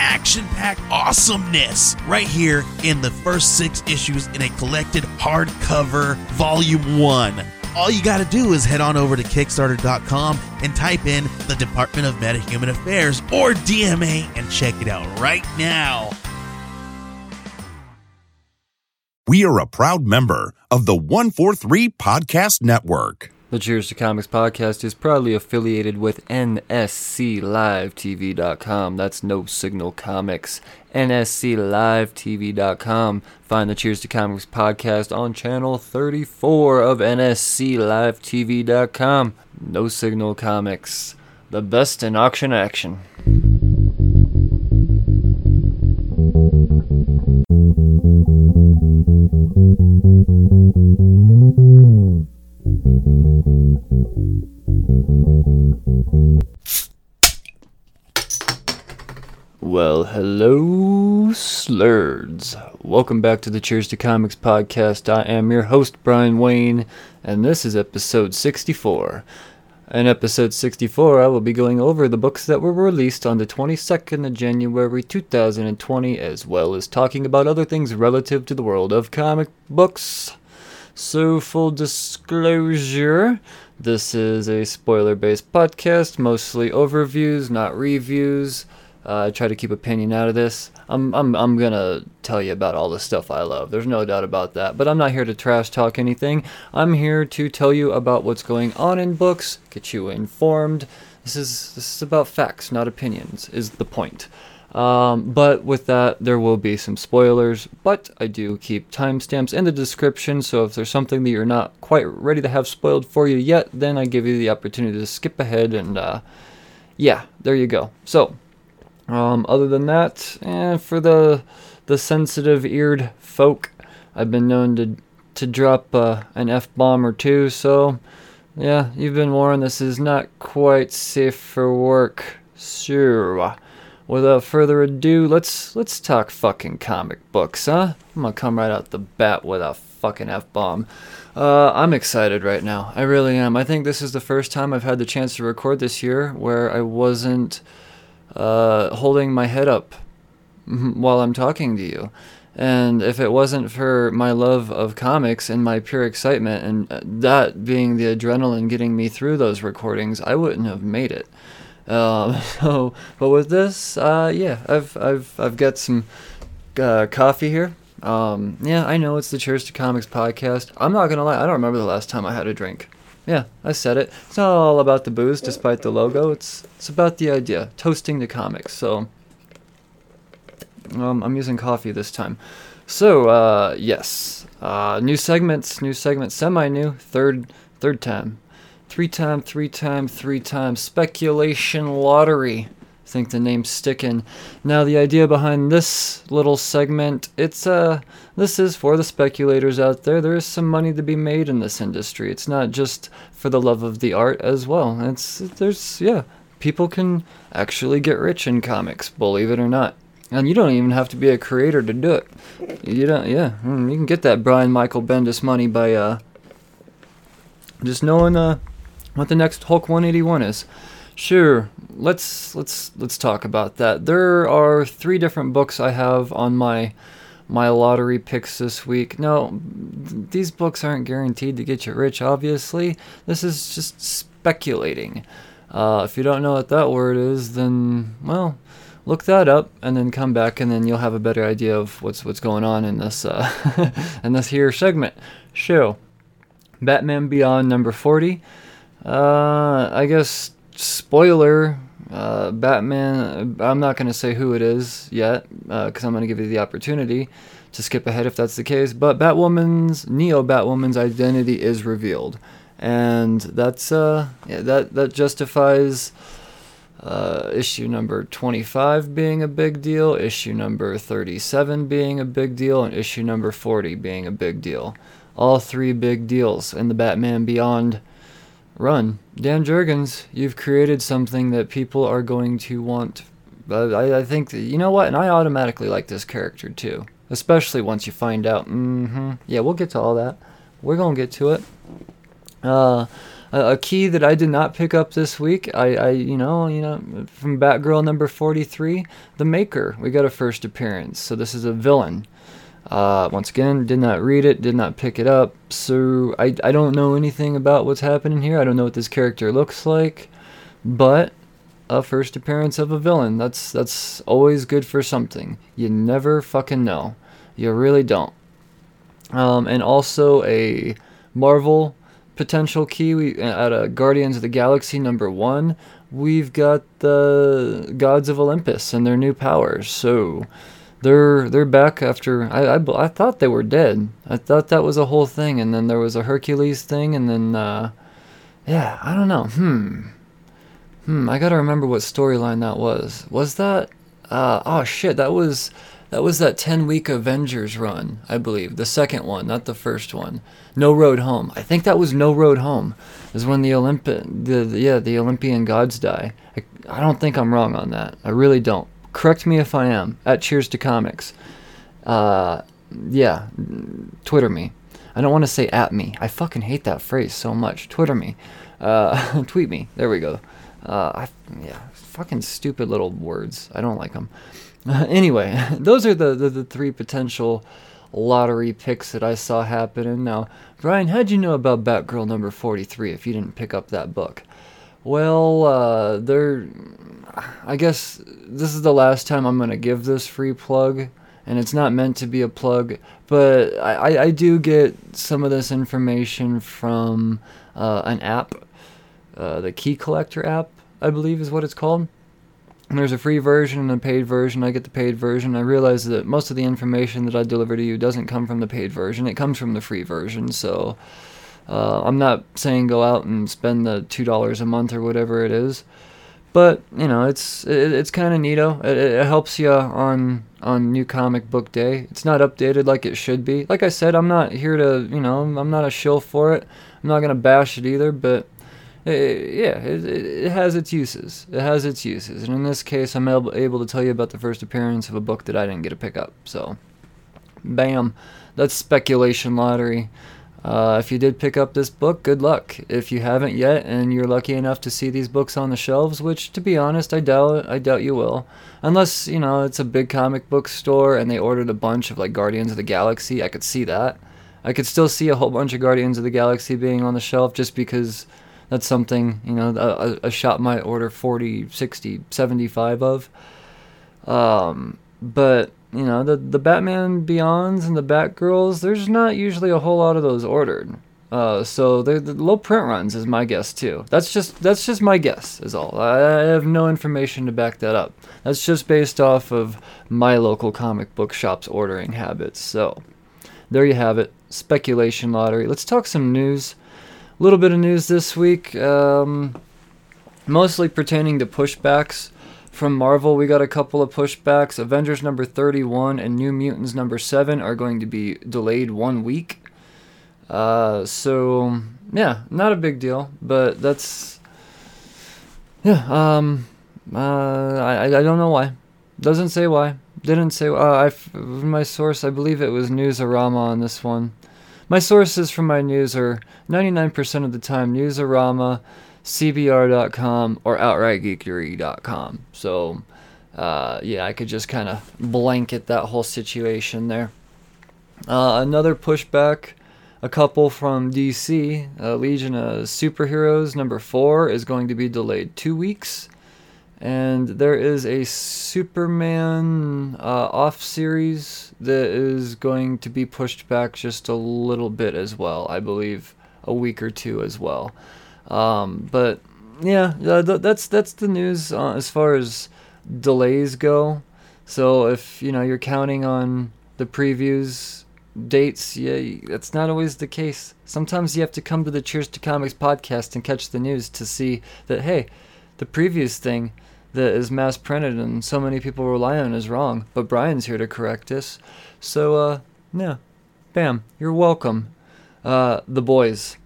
action packed awesomeness right here in the first six issues in a collected hardcover volume one. All you got to do is head on over to Kickstarter.com and type in the Department of Metahuman Affairs or DMA and check it out right now. We are a proud member of the 143 Podcast Network. The Cheers to Comics podcast is proudly affiliated with NSCLiveTV.com. That's No Signal Comics. NSCLiveTV.com. Find the Cheers to Comics podcast on channel 34 of NSCLiveTV.com. No Signal Comics. The best in auction action. Hello, slurds. Welcome back to the Cheers to Comics podcast. I am your host, Brian Wayne, and this is episode 64. In episode 64, I will be going over the books that were released on the 22nd of January 2020, as well as talking about other things relative to the world of comic books. So, full disclosure, this is a spoiler based podcast, mostly overviews, not reviews. Uh, I try to keep opinion out of this. I'm, I'm, I'm gonna tell you about all the stuff I love. There's no doubt about that. But I'm not here to trash talk anything. I'm here to tell you about what's going on in books, get you informed. This is this is about facts, not opinions. Is the point. Um, but with that, there will be some spoilers. But I do keep timestamps in the description, so if there's something that you're not quite ready to have spoiled for you yet, then I give you the opportunity to skip ahead and, uh, yeah, there you go. So, um, other than that, and for the the sensitive eared folk, I've been known to to drop uh, an f bomb or two. So, yeah, you've been warned. This is not quite safe for work. Sure. Without further ado, let's let's talk fucking comic books, huh? I'm gonna come right out the bat with a fucking f bomb. Uh, I'm excited right now. I really am. I think this is the first time I've had the chance to record this year where I wasn't uh, holding my head up while I'm talking to you. And if it wasn't for my love of comics and my pure excitement, and uh, that being the adrenaline getting me through those recordings, I wouldn't have made it. Um, so, but with this, uh, yeah, I've I've I've got some uh, coffee here. Um, yeah, I know it's the Cheers to Comics podcast. I'm not gonna lie, I don't remember the last time I had a drink. Yeah, I said it. It's not all about the booze, despite the logo. It's it's about the idea, toasting the comics. So, um, I'm using coffee this time. So, uh, yes, uh, new segments, new segment, semi-new, third third time, three time, three time, three time speculation lottery. Think the name's sticking. Now the idea behind this little segment, it's uh this is for the speculators out there. There is some money to be made in this industry. It's not just for the love of the art as well. It's there's yeah, people can actually get rich in comics, believe it or not. And you don't even have to be a creator to do it. You don't yeah, mm, you can get that Brian Michael Bendis money by uh just knowing uh what the next Hulk 181 is. Sure, let's let's let's talk about that. There are three different books I have on my my lottery picks this week. No, these books aren't guaranteed to get you rich. Obviously, this is just speculating. Uh, if you don't know what that word is, then well, look that up and then come back, and then you'll have a better idea of what's what's going on in this uh, in this here segment. Show, Batman Beyond number forty. Uh, I guess spoiler uh, Batman, I'm not going to say who it is yet, because uh, I'm going to give you the opportunity to skip ahead if that's the case. But Batwoman's, Neo Batwoman's identity is revealed. And that's, uh, yeah, that, that justifies uh, issue number 25 being a big deal, issue number 37 being a big deal, and issue number 40 being a big deal. All three big deals in the Batman Beyond run. Dan Jurgens, you've created something that people are going to want. Uh, I, I think, you know what? And I automatically like this character too. Especially once you find out. Mm-hmm. Yeah, we'll get to all that. We're going to get to it. Uh, a, key that I did not pick up this week. I, I, you know, you know, from Batgirl number 43, the Maker. We got a first appearance. So this is a villain. Uh, once again, did not read it, did not pick it up. So I, I don't know anything about what's happening here. I don't know what this character looks like, but a first appearance of a villain. That's that's always good for something. You never fucking know. You really don't. Um, and also a Marvel potential key we, Guardians of the Galaxy number one, we've got the Gods of Olympus and their new powers. So they're they're back after I, I, I thought they were dead. I thought that was a whole thing, and then there was a Hercules thing, and then uh, yeah, I don't know. Hmm, hmm. I gotta remember what storyline that was. Was that? Uh, oh shit, that was that was that 10 week Avengers run, I believe. The second one, not the first one. No Road Home. I think that was No Road Home. Is when the Olympic the, the, yeah, the Olympian gods die. I, I don't think I'm wrong on that. I really don't. Correct me if I am. At Cheers to Comics. Uh yeah, Twitter me. I don't want to say at me. I fucking hate that phrase so much. Twitter me. Uh, tweet me. There we go. Uh, I, yeah, fucking stupid little words. I don't like them. anyway, those are the, the, the, three potential lottery picks that I saw happening. Now, Brian, how'd you know about Batgirl number 43 if you didn't pick up that book? Well, uh, there. I guess this is the last time I'm going to give this free plug, and it's not meant to be a plug, but I, I do get some of this information from uh, an app, uh, the Key Collector app, I believe is what it's called there's a free version and a paid version. I get the paid version. I realize that most of the information that I deliver to you doesn't come from the paid version. It comes from the free version. So uh, I'm not saying go out and spend the two dollars a month or whatever it is, but you know it's it, it's kind of neato. It, it helps you on on New Comic Book Day. It's not updated like it should be. Like I said, I'm not here to you know I'm not a shill for it. I'm not gonna bash it either, but it, uh, yeah, it, it, has its uses. It has its uses, and in this case, I'm able, able to tell you about the first appearance of a book that I didn't get to pick up. So, bam, that's speculation lottery. Uh, if you did pick up this book, good luck. If you haven't yet, and you're lucky enough to see these books on the shelves, which, to be honest, I doubt I doubt you will, unless you know it's a big comic book store and they ordered a bunch of like Guardians of the Galaxy. I could see that. I could still see a whole bunch of Guardians of the Galaxy being on the shelf just because that's something you know a, a shop might order 40 60 75 of um, but you know the the batman beyonds and the batgirls there's not usually a whole lot of those ordered uh, so the, low print runs is my guess too. That's just that's just my guess is all. I, I have no information to back that up. That's just based off of my local comic book shop's ordering habits. So there you have it. Speculation lottery. Let's talk some news A little bit of news this week, um, mostly pertaining to pushbacks from Marvel. We got a couple of pushbacks. Avengers number 31 and New Mutants number 7 are going to be delayed one week. Uh, so, yeah, not a big deal, but that's. Yeah, um, uh, I, I don't know why. Doesn't say why. Didn't say. Uh, I, my source, I believe it was Newsarama on this one. My sources for my news are 99% of the time Newsarama, CBR.com, or OutrightGeekery.com. So, uh, yeah, I could just kind of blanket that whole situation there. Uh, another pushback, a couple from DC, uh, Legion of Superheroes number four is going to be delayed two weeks and there is a Superman uh, off series that is going to be pushed back just a little bit as well. I believe a week or two as well. Um, but yeah, that's that's the news uh, as far as delays go. So if you know you're counting on the previews dates, yeah, that's not always the case. Sometimes you have to come to the Cheers to Comics podcast and catch the news to see that hey, the previous thing that is mass printed and so many people rely on is wrong. But Brian's here to correct us. So, uh, yeah. Bam. You're welcome. Uh, the boys.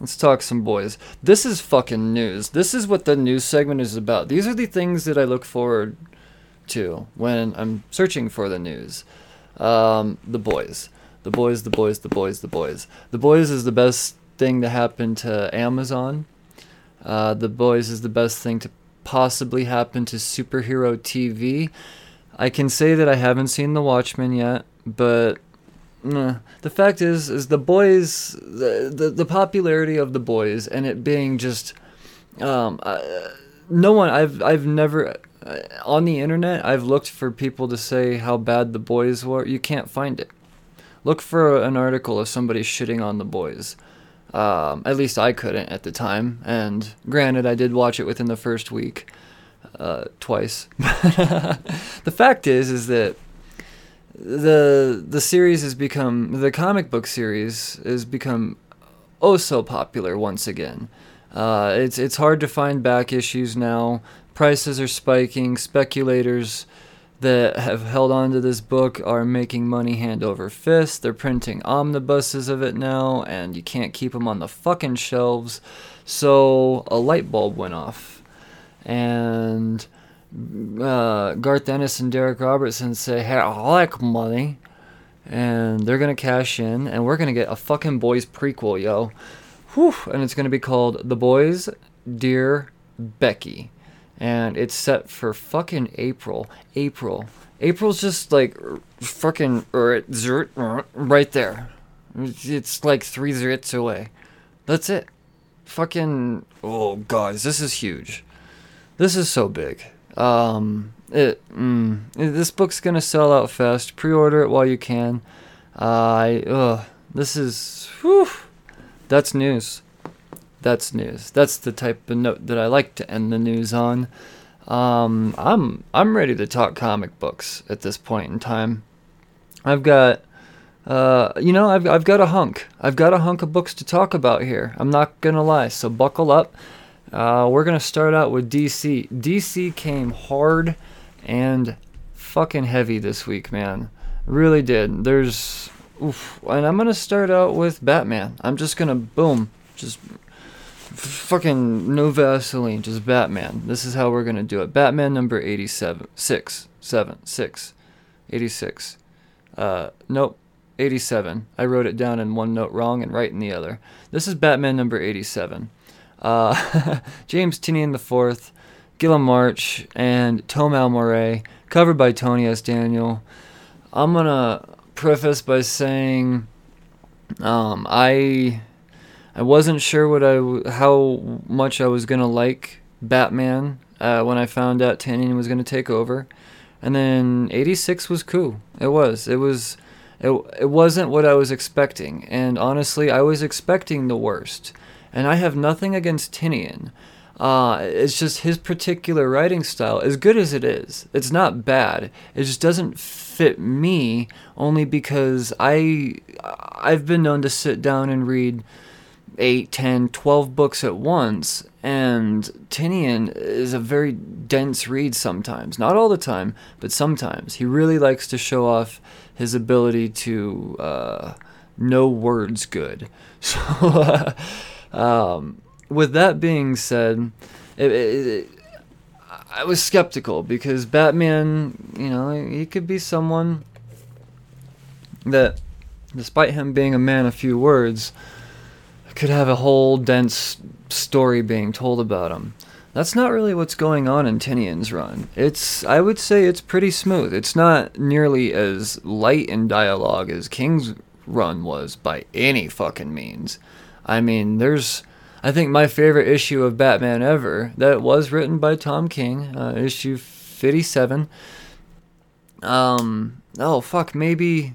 Let's talk some boys. This is fucking news. This is what the news segment is about. These are the things that I look forward to when I'm searching for the news. Um, the boys. The boys, the boys, the boys, the boys. The boys is the best thing to happen to Amazon. Uh, the boys is the best thing to possibly happen to superhero TV. I can say that I haven't seen The Watchmen yet, but the fact is, is the boys, the, the, the popularity of the boys, and it being just, um, uh, no one. I've I've never uh, on the internet. I've looked for people to say how bad the boys were. You can't find it. Look for an article of somebody shitting on the boys. Um, at least I couldn't at the time. And granted, I did watch it within the first week, uh, twice. the fact is, is that the the series has become the comic book series has become oh so popular once again. Uh, it's it's hard to find back issues now. Prices are spiking. Speculators that have held on to this book are making money hand over fist. They're printing omnibuses of it now, and you can't keep them on the fucking shelves. So a light bulb went off, and uh, Garth Ennis and Darick Robertson say, "Hey, I like money," and they're gonna cash in, and we're gonna get a fucking boys prequel, yo. Whew, and it's gonna be called The Boys, Dear Becky and it's set for fucking April. April. April's just like fucking right there. It's like three zits away. That's it. Fucking oh guys, this is huge. This is so big. Um, it, mm, this book's gonna sell out fast. Pre-order it while you can. Uh, I ugh, this is whew, that's news that's news. That's the type of note that I like to end the news on. Um, I'm I'm ready to talk comic books at this point in time. I've got, uh, you know, I've I've got a hunk. I've got a hunk of books to talk about here. I'm not gonna lie. So buckle up. Uh, we're gonna start out with DC. DC came hard and fucking heavy this week, man. Really did. There's, oof, and I'm gonna start out with Batman. I'm just gonna boom, just fucking no Vaseline, just Batman. This is how we're gonna do it. Batman number 87, 6, 7, 6, 86. Uh, nope, 87. I wrote it down in one note wrong and right in the other. This is Batman number 87. Uh, James Tynion IV, Guillem March, and Tomeu Morey, covered by Tony S. Daniel. I'm gonna preface by saying um, I I wasn't sure what I how much I was gonna like Batman uh, when I found out Tynion was gonna take over, and then '86 was cool. It was. It was. It, it wasn't what I was expecting, and honestly, I was expecting the worst. And I have nothing against Tynion. Uh, it's just his particular writing style, as good as it is, it's not bad. It just doesn't fit me, only because I I've been known to sit down and read 8, 10, 12 books at once. And Tynion is a very dense read sometimes. Not all the time, but sometimes. He really likes to show off his ability to uh, know words good. So, uh, um, with that being said, it, it, it, I was skeptical because Batman, you know, he could be someone that, despite him being a man of few words, could have a whole dense story being told about him. That's not really what's going on in Tynion's run. It's, I would say, it's pretty smooth. It's not nearly as light in dialogue as King's run was by any fucking means. I mean, there's, I think my favorite issue of Batman ever that was written by Tom King, uh, issue 57. Um, oh fuck, maybe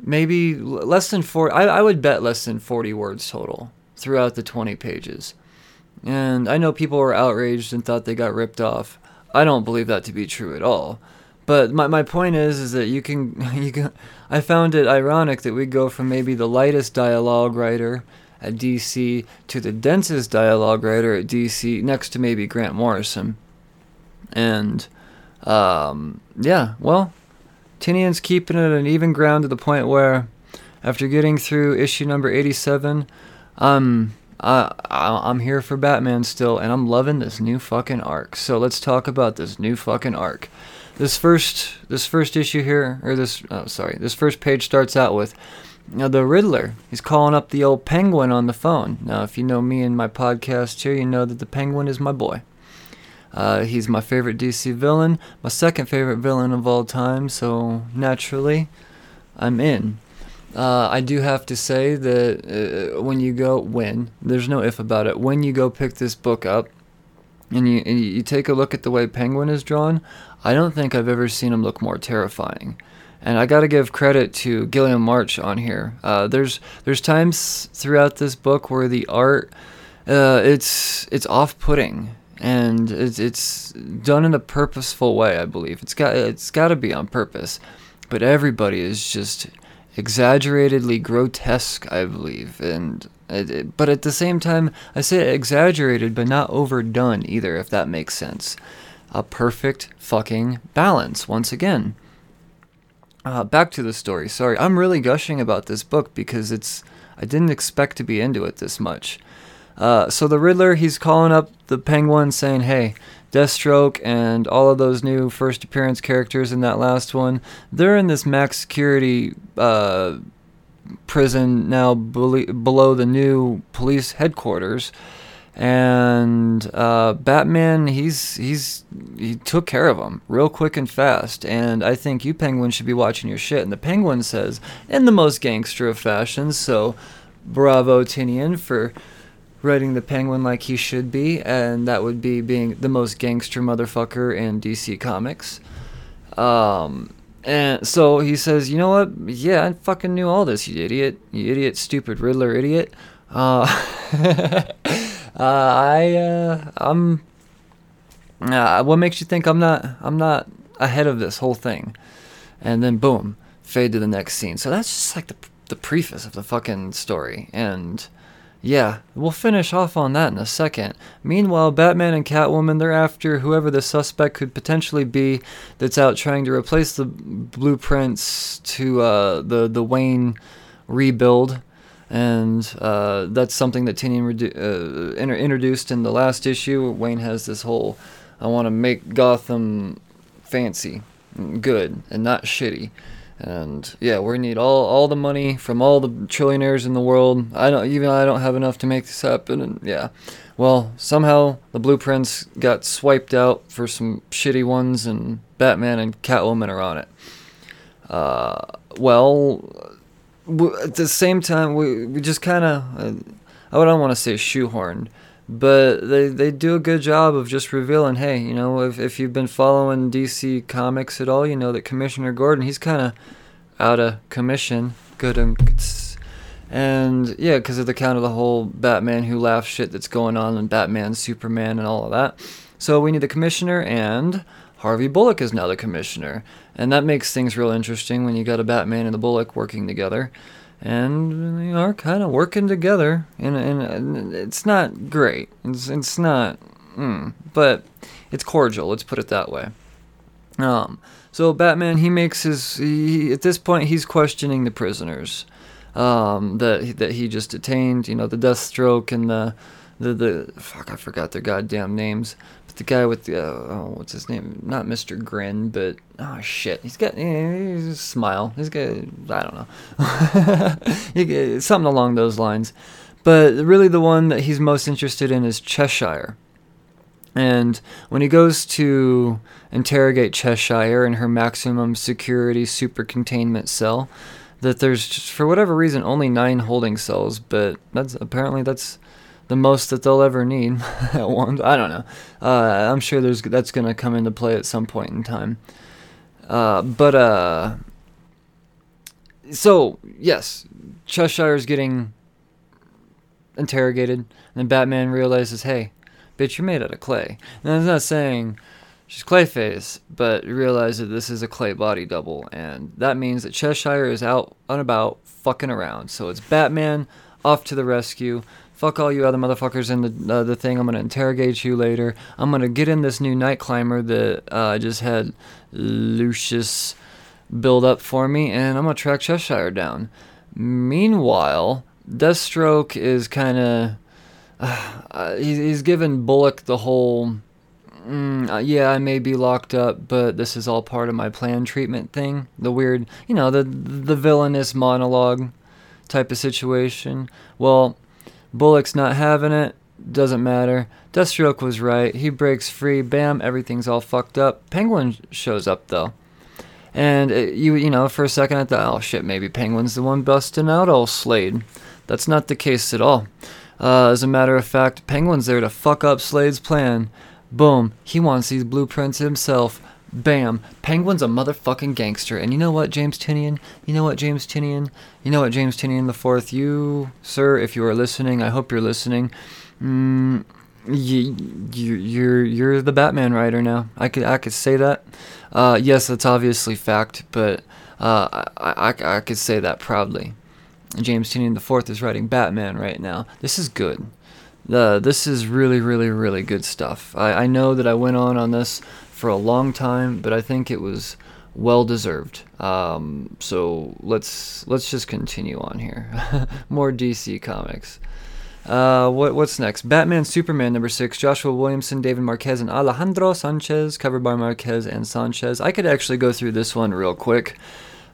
maybe less than four. I, I would bet less than 40 words total throughout the 20 pages. And I know people were outraged and thought they got ripped off. I don't believe that to be true at all. But my, my point is is that you can you can I found it ironic that we go from maybe the lightest dialogue writer at DC to the densest dialogue writer at DC next to maybe Grant Morrison. And um, yeah, well, Tynion's keeping it an even ground to the point where, after getting through issue number 87, I'm I, I'm here for Batman still, and I'm loving this new fucking arc. So let's talk about this new fucking arc. This first this first issue here, or this oh sorry, this first page starts out with now the Riddler. He's calling up the old Penguin on the phone. Now, if you know me and my podcast here, you know that the Penguin is my boy. Uh, he's my favorite DC villain, my second favorite villain of all time. So naturally, I'm in. Uh, I do have to say that uh, when you go, when there's no if about it, when you go pick this book up, and you and you take a look at the way Penguin is drawn, I don't think I've ever seen him look more terrifying. And I got to give credit to Guillem March on here. Uh, there's there's times throughout this book where the art uh, it's it's off-putting and it's it's done in a purposeful way. I believe it's got it's got to be on purpose, but everybody is just exaggeratedly grotesque. I believe, and it, it, but at the same time, I say exaggerated, but not overdone either. If that makes sense, a perfect fucking balance once again. Uh, back to the story. Sorry, I'm really gushing about this book because it's. I didn't expect to be into it this much. Uh, so the Riddler, he's calling up the Penguin, saying, "Hey, Deathstroke and all of those new first appearance characters in that last one, they're in this max security uh, prison now below the new police headquarters." And uh, Batman, he's he's he took care of him real quick and fast. And I think you Penguin should be watching your shit. And the Penguin says, in the most gangster of fashions, so bravo Tynion for writing the Penguin like he should be, and that would be being the most gangster motherfucker in DC Comics. Um, and so he says, you know what? Yeah, I fucking knew all this, you idiot, you idiot, stupid Riddler, idiot. Uh, Uh, I uh, I'm. Uh, what makes you think I'm not I'm not ahead of this whole thing? And then boom, fade to the next scene. So that's just like the the preface of the fucking story. And yeah, we'll finish off on that in a second. Meanwhile, Batman and Catwoman, they're after whoever the suspect could potentially be that's out trying to replace the blueprints to uh, the the Wayne rebuild and uh, that's something that Tynion redu- uh, inter- introduced in the last issue. Wayne has this whole, I want to make Gotham fancy, and good, and not shitty. And yeah, we need all, all the money from all the trillionaires in the world. I don't even I don't have enough to make this happen. And yeah, well somehow the blueprints got swiped out for some shitty ones, and Batman and Catwoman are on it. Uh, well, at the same time, we, we just kind of, uh, I don't want to say shoehorned, but they, they do a good job of just revealing, hey, you know, if, if you've been following DC Comics at all, you know that Commissioner Gordon, he's kind of out of commission. Good and yeah, because of the count of the whole Batman who laughs shit that's going on and Batman, Superman, and all of that. So we need the commissioner, and Harvey Bullock is now the commissioner and that makes things real interesting when you got a Batman and the Bullock working together, and they are kind of working together, and, and, it's not great. It's it's not, mm, but it's cordial. Let's put it that way. Um, so Batman, he makes his. He, at this point, he's questioning the prisoners um, that that he just detained. You know, the Deathstroke and the the the fuck. I forgot their goddamn names the guy with the uh, oh, what's his name? Not Mr. Grin, but oh shit, he's got he's a smile. He's got I don't know, something along those lines. But really, the one that he's most interested in is Cheshire. And when he goes to interrogate Cheshire in her maximum security super containment cell, that there's just, for whatever reason only nine holding cells, but that's apparently that's the most that they'll ever need at once. I don't know. Uh, I'm sure there's that's gonna come into play at some point in time. Uh, but uh, so yes, Cheshire's getting interrogated, and Batman realizes, hey, bitch, you're made out of clay. And I'm not saying she's Clayface, but realize that this is a clay body double, and that means that Cheshire is out and about fucking around. So it's Batman off to the rescue. Fuck all you other motherfuckers in the uh, the thing. I'm gonna interrogate you later. I'm gonna get in this new night climber that uh, I just had Lucius build up for me, and I'm gonna track Cheshire down. Meanwhile, Deathstroke is kind of uh, he's, he's given Bullock the whole. Mm, uh, yeah, I may be locked up, but this is all part of my plan treatment thing. The weird, you know, the the villainous monologue type of situation. Well, Bullock's not having it. Doesn't matter. Deathstroke was right. He breaks free. Bam, everything's all fucked up. Penguin shows up though. And it, uh, you you know, for a second I thought, oh shit, maybe Penguin's the one busting out all Slade. That's not the case at all. Uh, as a matter of fact, Penguin's there to fuck up Slade's plan. Boom, he wants these blueprints himself. Bam, Penguin's a motherfucking gangster. And you know what, James Tynion? You know what, James Tynion? You know what, James Tynion the Fourth? You, sir, if you are listening, I hope you're listening. Mm, you, you, you're you're the Batman writer now. I could I could say that. Uh, yes, that's obviously fact, but uh, I, I I could say that proudly. James Tynion the Fourth is writing Batman right now. This is good. Uh, this is really, really, really good stuff. I, I know that I went on on this for a long time, but I think it was well deserved. Um, so let's let's just continue on here. More DC comics. Uh, what what's next? Batman Superman number six. Joshua Williamson, David Marquez, and Alejandro Sanchez. Covered by Marquez and Sanchez. I could actually go through this one real quick.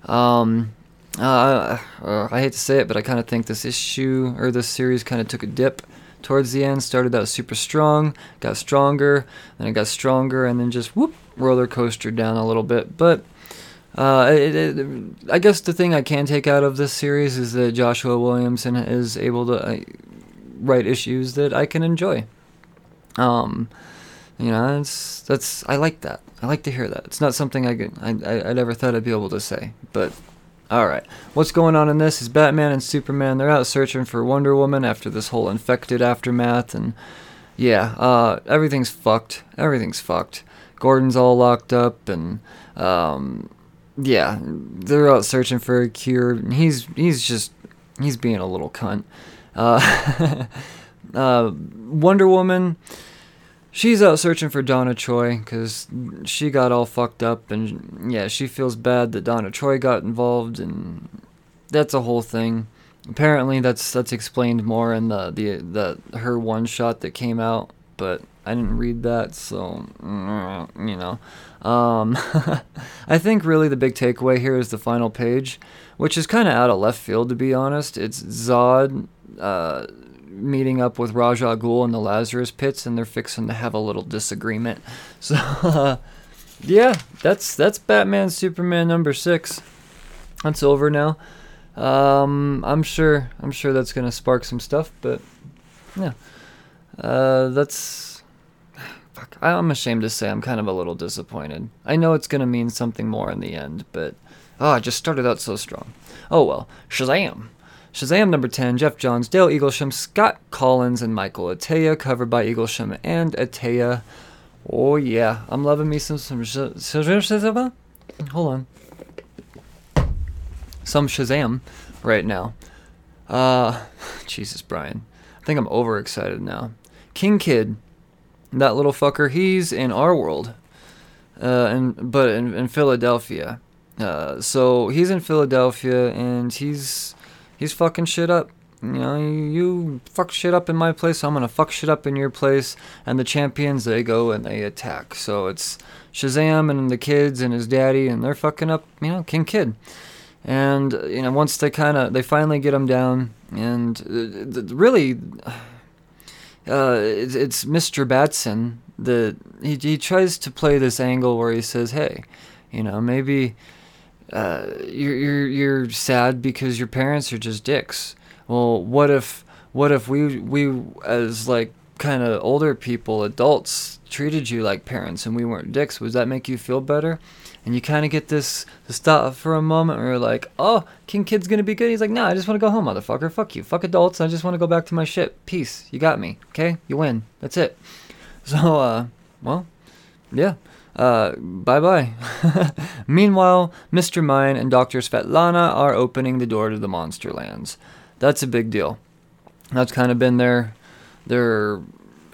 Um, uh, uh, I hate to say it, but I kind of think this issue or this series kind of took a dip towards the end. Started out super strong, got stronger, then it got stronger, and then just whoop roller coaster down a little bit. But uh, it, it, I guess the thing I can take out of this series is that Joshua Williamson is able to uh, write issues that I can enjoy. Um, you know, it's that's I like that. I like to hear that. It's not something I could I, I, I never thought I'd be able to say, but all right. What's going on in this is Batman and Superman. They're out searching for Wonder Woman after this whole infected aftermath, and yeah, uh, everything's fucked. Everything's fucked. Gordon's all locked up, and um, yeah, they're out searching for a cure. And he's he's just he's being a little cunt. Uh, uh, Wonder Woman she's out searching for Donna Troy because she got all fucked up, and yeah, she feels bad that Donna Troy got involved, and that's a whole thing. Apparently, that's that's explained more in the the the her one shot that came out, but I didn't read that, so you know. Um, I think really the big takeaway here is the final page, which is kind of out of left field to be honest. It's Zod. Uh, meeting up with Ra's al Ghul in the Lazarus pits, and they're fixing to have a little disagreement. So, uh, yeah, that's that's Batman Superman number six. That's over now. Um, I'm sure I'm sure that's gonna spark some stuff, but yeah, uh, that's. Fuck, I'm ashamed to say I'm kind of a little disappointed. I know it's gonna mean something more in the end, but oh, I just started out so strong. Oh well, Shazam! Shazam number 10, Geoff Johns, Dale Eaglesham, Scott Kolins, and Michael Atiyeh, covered by Eaglesham and Atiyeh. Oh yeah, I'm loving me some some Shazam. Hold on, some Shazam right now. Uh, Jesus, Brian, I think I'm overexcited now. King Kid, that little fucker, he's in our world, uh, and but in, in Philadelphia. Uh, so he's in Philadelphia and he's he's fucking shit up. You know, you fuck shit up in my place, I'm gonna fuck shit up in your place. And the champions, they go and they attack. So it's Shazam and the kids and his daddy, and they're fucking up, you know, King Kid. And you know, once they kind of, they finally get him down, and uh, really, uh, it's, it's Mr. Batson that he he tries to play this angle where he says, "Hey, you know, maybe." Uh, you're, you're you're sad because your parents are just dicks. Well, what if what if we we as like kind of older people, adults, treated you like parents and we weren't dicks? Would that make you feel better? And you kind of get this to stop for a moment where you're like, oh, King Kid's gonna be good. He's like, no, I just want to go home, motherfucker. Fuck you. Fuck adults. I just want to go back to my shit. Peace. You got me. Okay? You win. That's it. So, uh, well, yeah. Uh, bye bye. Meanwhile, Mr. Mind and Dr. Sivana are opening the door to the monster lands. That's a big deal. That's kind of been their their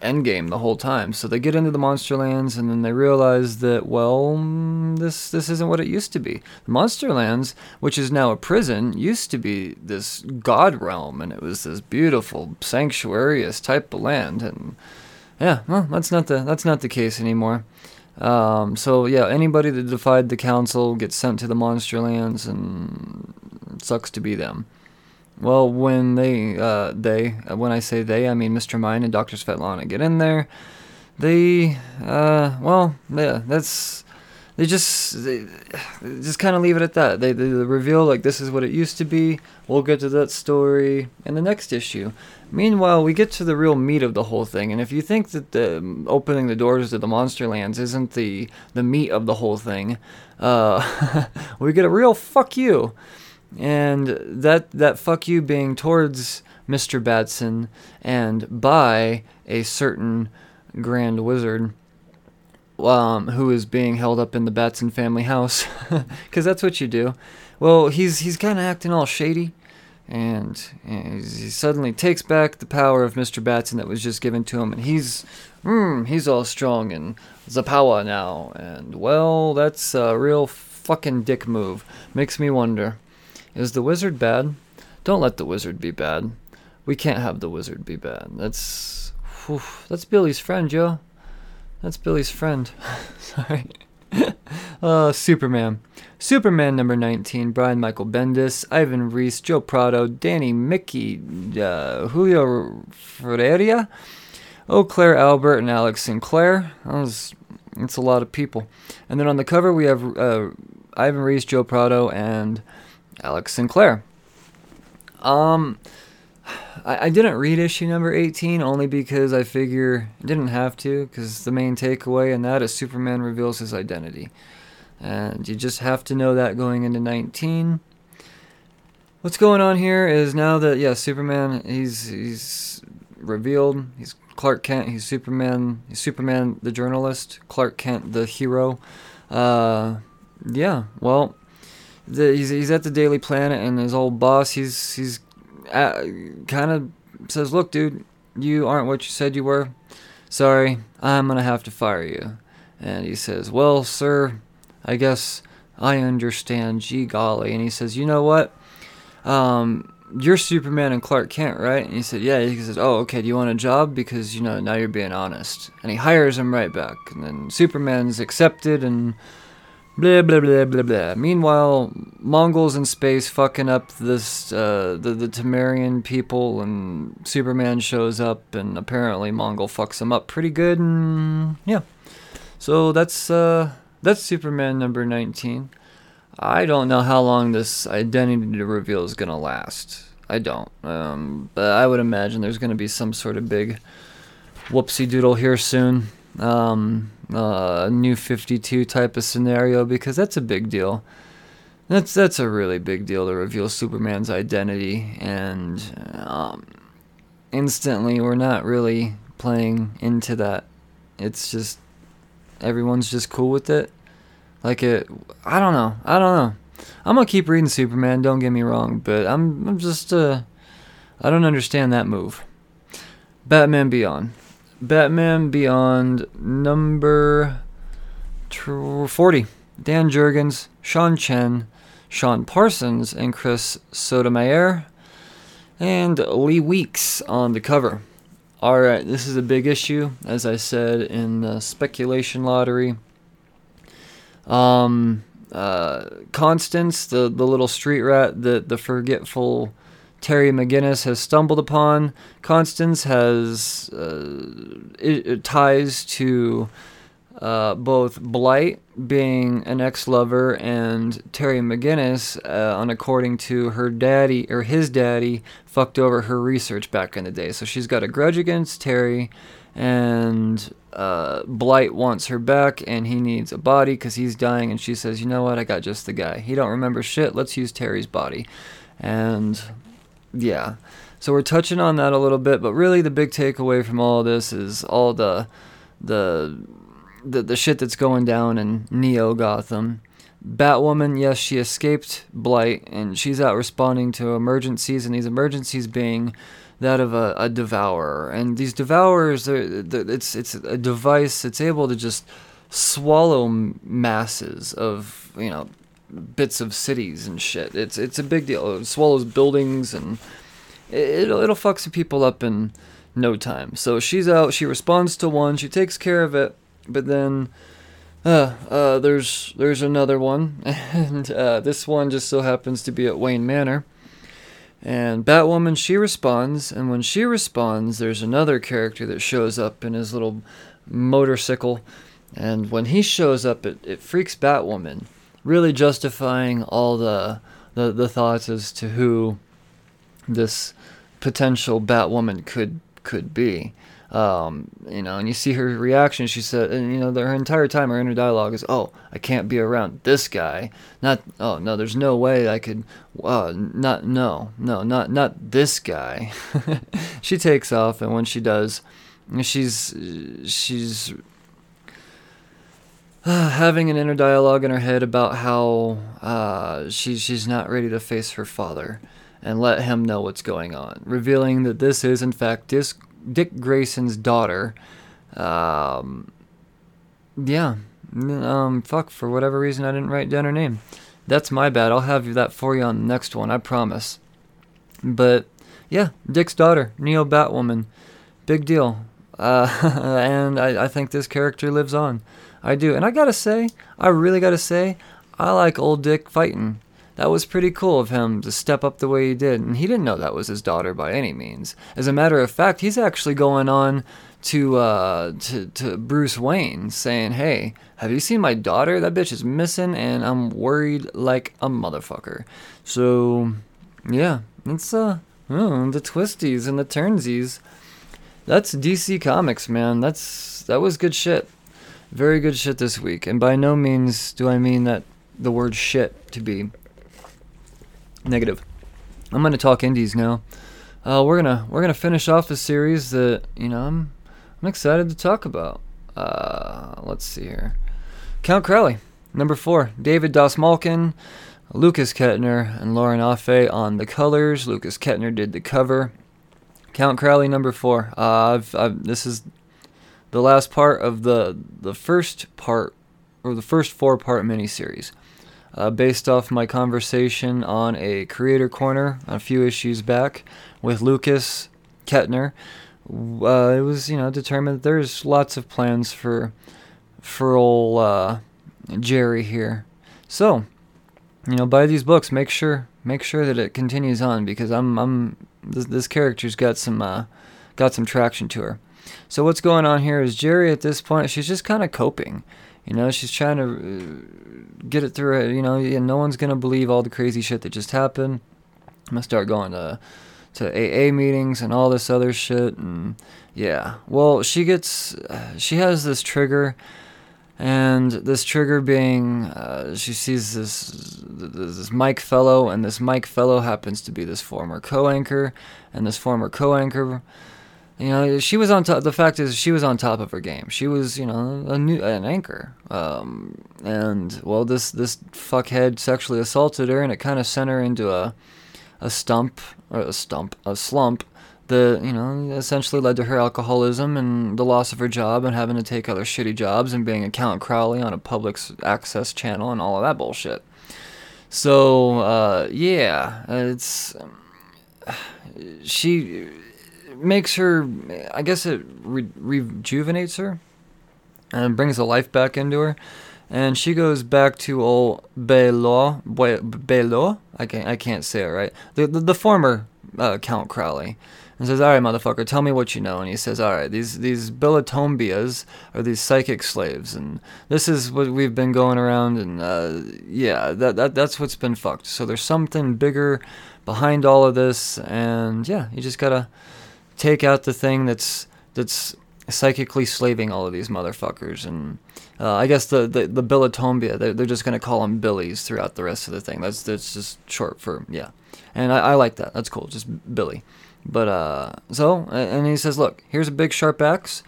end game the whole time. So they get into the Monsterlands and then they realize that well, this this isn't what it used to be. The Monsterlands, which is now a prison, used to be this god realm and it was this beautiful sanctuarious type of land and yeah, well, that's not the that's not the case anymore. Um, so yeah, anybody that defied the council gets sent to the Monsterlands, and it sucks to be them. Well, when they, uh, they, when I say they, I mean Mr. Mind and Dr. Sivana get in there. They, uh, well, yeah, that's, they just, they just kind of leave it at that. They, they reveal, like, this is what it used to be. We'll get to that story in the next issue. Meanwhile, we get to the real meat of the whole thing, and if you think that the opening the doors to the Monsterlands isn't the the meat of the whole thing, uh, we get a real fuck you and that that fuck you being towards Mr. Batson and by a certain Grand Wizard um, who is being held up in the Batson family house because that's what you do. Well, he's he's kind of acting all shady, and, and he suddenly takes back the power of Mr. Batson that was just given to him, and he's mm, he's all strong and power now. And well, that's a real fucking dick move. Makes me wonder. Is the wizard bad? Don't let the wizard be bad. We can't have the wizard be bad. That's whew, that's Billy's friend, Joe. That's Billy's friend. Sorry. uh, Superman. Superman number 19, Brian Michael Bendis, Ivan Reis, Joe Prado, Danny Miki, uh, Julio Ferreira, Oclair Albert, and Alex Sinclair. That was, that's a lot of people. And then on the cover we have uh, Ivan Reis, Joe Prado, and Alex Sinclair. Um, I, I didn't read issue number 18 only because I figure I didn't have to because the main takeaway in that is Superman reveals his identity. And you just have to know that going into 19. What's going on here is now that yeah, Superman he's he's revealed, he's Clark Kent, he's Superman, he's Superman the journalist, Clark Kent the hero. Uh, yeah, well, the, he's he's at the Daily Planet, and his old boss, he's he's kind of says, "Look, dude, you aren't what you said you were. Sorry, I'm gonna have to fire you." And he says, "Well, sir, I guess I understand. Gee golly." And he says, "You know what? Um, you're Superman and Clark Kent, right?" And he said, "Yeah." He says, "Oh, okay. Do you want a job? Because you know now you're being honest." And he hires him right back. And then Superman's accepted and Blah blah blah blah blah. Meanwhile, Mongul's in space fucking up this uh, the the Temerian people, and Superman shows up, and apparently Mongul fucks them up pretty good, and yeah. So that's uh, that's Superman number nineteen. I don't know how long this identity reveal is gonna last. I don't. Um, but I would imagine there's gonna be some sort of big whoopsie doodle here soon um, uh, new 52 type of scenario because that's a big deal. That's that's a really big deal to reveal Superman's identity, and um, instantly we're not really playing into that. It's just everyone's just cool with it. Like it, I don't know. I don't know. I'm gonna keep reading Superman. Don't get me wrong, but I'm I'm just uh, I don't understand that move. Batman Beyond. Batman Beyond number 40. Dan Jurgens, Sean Chen, Sean Parsons, and Chris Sotomayor, and Lee Weeks on the cover. Alright, this is a big issue, as I said in the speculation lottery. Um, uh, Constance, the, the little street rat, the, the forgetful Terry McGinnis has stumbled upon. Constance has uh, it ties to uh, both Blight being an ex-lover and Terry McGinnis, uh, on according to her daddy or his daddy, fucked over her research back in the day. So she's got a grudge against Terry, and uh, Blight wants her back, and he needs a body because he's dying. And she says, "You know what? I got just the guy. He don't remember shit. Let's use Terry's body." And yeah. So we're touching on that a little bit, but really the big takeaway from all of this is all the the the, the shit that's going down in Neo Gotham. Batwoman, yes, she escaped Blight and she's out responding to emergencies, and these emergencies being that of a, a devourer. And these devourers, it's it's a device. It's able to just swallow masses of you know bits of cities and shit. It's it's a big deal. It swallows buildings and it, will it'll fuck some people up in no time. So she's out. She responds to one. She takes care of it, but then. Uh, uh, there's there's another one, and uh, this one just so happens to be at Wayne Manor. And Batwoman, she responds, and when she responds, there's another character that shows up in his little motorcycle, and when he shows up, it, it freaks Batwoman, really justifying all the, the the thoughts as to who this potential Batwoman could could be. Um, you know, and you see her reaction. She said, and you know, her entire time, her inner dialogue is, "Oh, I can't be around this guy." Not, "Oh no, there's no way I could." Uh, not, no, no, not, not this guy. she takes off, and when she does, she's, she's having an inner dialogue in her head about how uh, she, she's not ready to face her father and let him know what's going on, revealing that this is, in fact, Dis- Dick Grayson's daughter. Um, yeah. Um, fuck, for whatever reason, I didn't write down her name. That's my bad. I'll have that for you on the next one, I promise. But, yeah, Dick's daughter, Neo Batwoman. Big deal. Uh, and I, I think this character lives on. I do. And I gotta say, I really gotta say, I like old Dick fighting that was pretty cool of him to step up the way he did, and he didn't know that was his daughter by any means. As a matter of fact, he's actually going on to uh, to to Bruce Wayne saying, "Hey, have you seen my daughter? That bitch is missing, and I'm worried like a motherfucker." So, yeah, it's uh, oh, the twisties and the turnsies. That's DC Comics, man. That's that was good shit. Very good shit this week, and by no means do I mean that the word shit to be Negative. I'm gonna talk indies now. Uh, we're gonna we're gonna finish off a series that you know I'm I'm excited to talk about. Uh, let's see here. Count Crowley, number four. David Dastmalchian, Lucas Ketner, and Lauren Affe on the colors. Lucas Ketner did the cover. Count Crowley, number four. Uh, I've, I've, this is the last part of the the first part or the first four part miniseries uh, based off my conversation on a creator corner a few issues back with Lucas Ketner. Uh, it was you know determined there's lots of plans for for old uh, Jerry here. So you know buy these books. Make sure make sure that it continues on because I'm I'm this, this character's got some uh, got some traction to her. So what's going on here is Jerry at this point she's just kind of coping. You know, she's trying to uh, get it through it. You know, no one's gonna believe all the crazy shit that just happened. I'm gonna start going to to AA meetings and all this other shit. And yeah, well, she gets she has this trigger, and this trigger being uh, she sees this this Mike fellow, and this Mike fellow happens to be this former co-anchor, and this former co-anchor you know, she was on top. The fact is, she was on top of her game. She was, you know, a new an anchor. Um, and well, this this fuckhead sexually assaulted her, and it kind of sent her into a a stump or a stump a slump that you know essentially led to her alcoholism and the loss of her job and having to take other shitty jobs and being a Count Crowley on a public access channel and all of that bullshit. So uh, yeah, it's she makes her, I guess it re- rejuvenates her and brings the life back into her. And she goes back to old Belo, Belo, I can't, I can't say it right. The, the, the former uh, Count Crowley, and says, "All right, motherfucker, tell me what you know." And he says, "All right, these these Billatombias are these psychic slaves, and this is what we've been going around, and uh, yeah, that that that's what's been fucked. So there's something bigger behind all of this, and yeah, you just gotta." Take out the thing that's that's psychically slaving all of these motherfuckers and uh, I guess the the, the Billatombia they're, they're just gonna call them Billies throughout the rest of the thing. That's that's just short for yeah. And I, I like that. That's cool. Just Billy. But uh so and he says look here's a big sharp axe.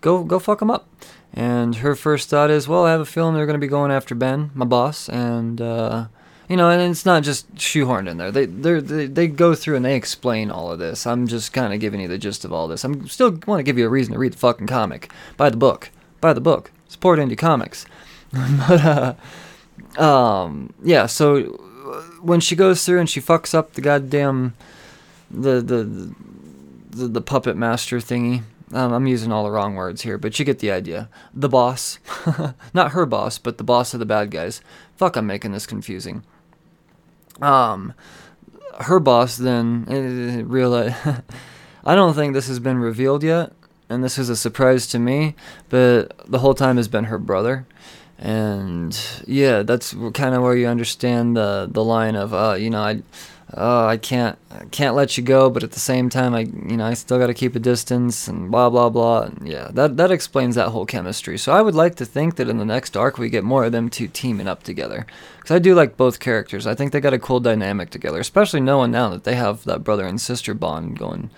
Go go fuck them up. And her first thought is well I have a feeling they're gonna be going after Ben my boss and uh you know, and it's not just shoehorned in there. They they they go through and they explain all of this. I'm just kind of giving you the gist of all this. I'm still want to give you a reason to read the fucking comic. Buy the book. Buy the book. Support indie comics. but uh, um, yeah. So when she goes through and she fucks up the goddamn the the the, the puppet master thingy. Um, I'm using all the wrong words here, but you get the idea. The boss, not her boss, but the boss of the bad guys. Fuck, I'm making this confusing. Um, her boss then uh, realized. I don't think this has been revealed yet, and this is a surprise to me. But the whole time has been her brother, and yeah, that's kind of where you understand the the line of, uh, you know, I oh, I can't, I can't let you go, but at the same time, I, you know, I still got to keep a distance and blah blah blah. And yeah, that that explains that whole chemistry. So I would like to think that in the next arc we get more of them two teaming up together, because I do like both characters. I think they got a cool dynamic together, especially knowing now that they have that brother and sister bond going.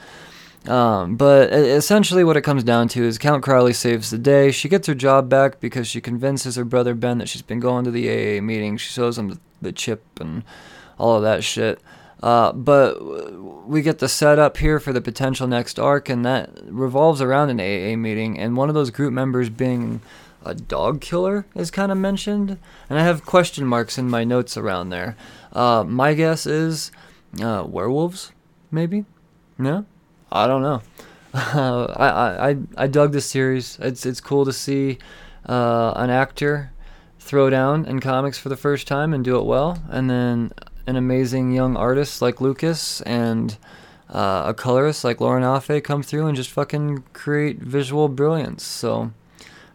Um, but essentially, what it comes down to is Count Crowley saves the day. She gets her job back because she convinces her brother Ben that she's been going to the AA meeting. She shows him the, the chip and all of that shit. Uh, but we get the setup here for the potential next arc, and that revolves around an AA meeting, and one of those group members being a dog killer is kind of mentioned, and I have question marks in my notes around there. Uh, my guess is uh, werewolves, maybe. No, I don't know. I, I I dug this series. It's it's cool to see uh, an actor throw down in comics for the first time and do it well, and then an amazing young artist like Lucas and uh, a colorist like Lauren Affe come through and just fucking create visual brilliance. So,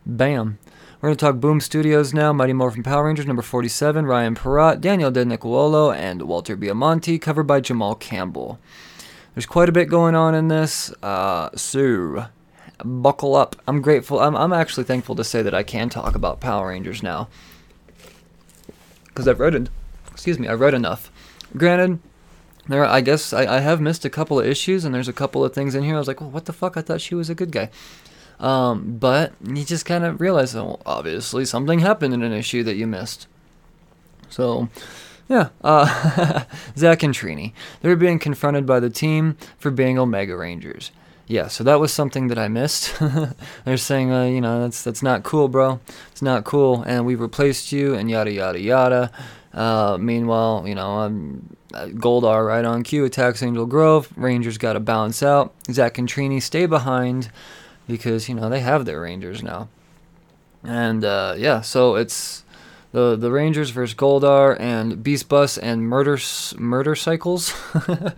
bam. We're going to talk Boom Studios now. Mighty Morphin Power Rangers number 47, Ryan Parrott, Daniel Di Nicuolo, and Walter Baiamonte, covered by Jamal Campbell. There's quite a bit going on in this, uh, so buckle up. I'm grateful. I'm, I'm actually thankful to say that I can talk about Power Rangers now. Because I've read it excuse me, I read enough. Granted, there I guess I, I have missed a couple of issues, and there's a couple of things in here. I was like, well, what the fuck? I thought she was a good guy. Um, but you just kind of realize, oh, obviously something happened in an issue that you missed. So, yeah, uh, Zach and Trini. They're being confronted by the team for being Omega Rangers. Yeah, so that was something that I missed. They're saying, uh, you know, that's that's not cool, bro. It's not cool, and we've replaced you, and yada yada yada. Uh, meanwhile, you know, um, Goldar right on cue attacks Angel Grove. Rangers got to bounce out. Zach and Trini stay behind because you know they have their Rangers now. And uh, yeah, so it's the the Rangers versus Goldar and Beast Bus and Murder Murder Cycles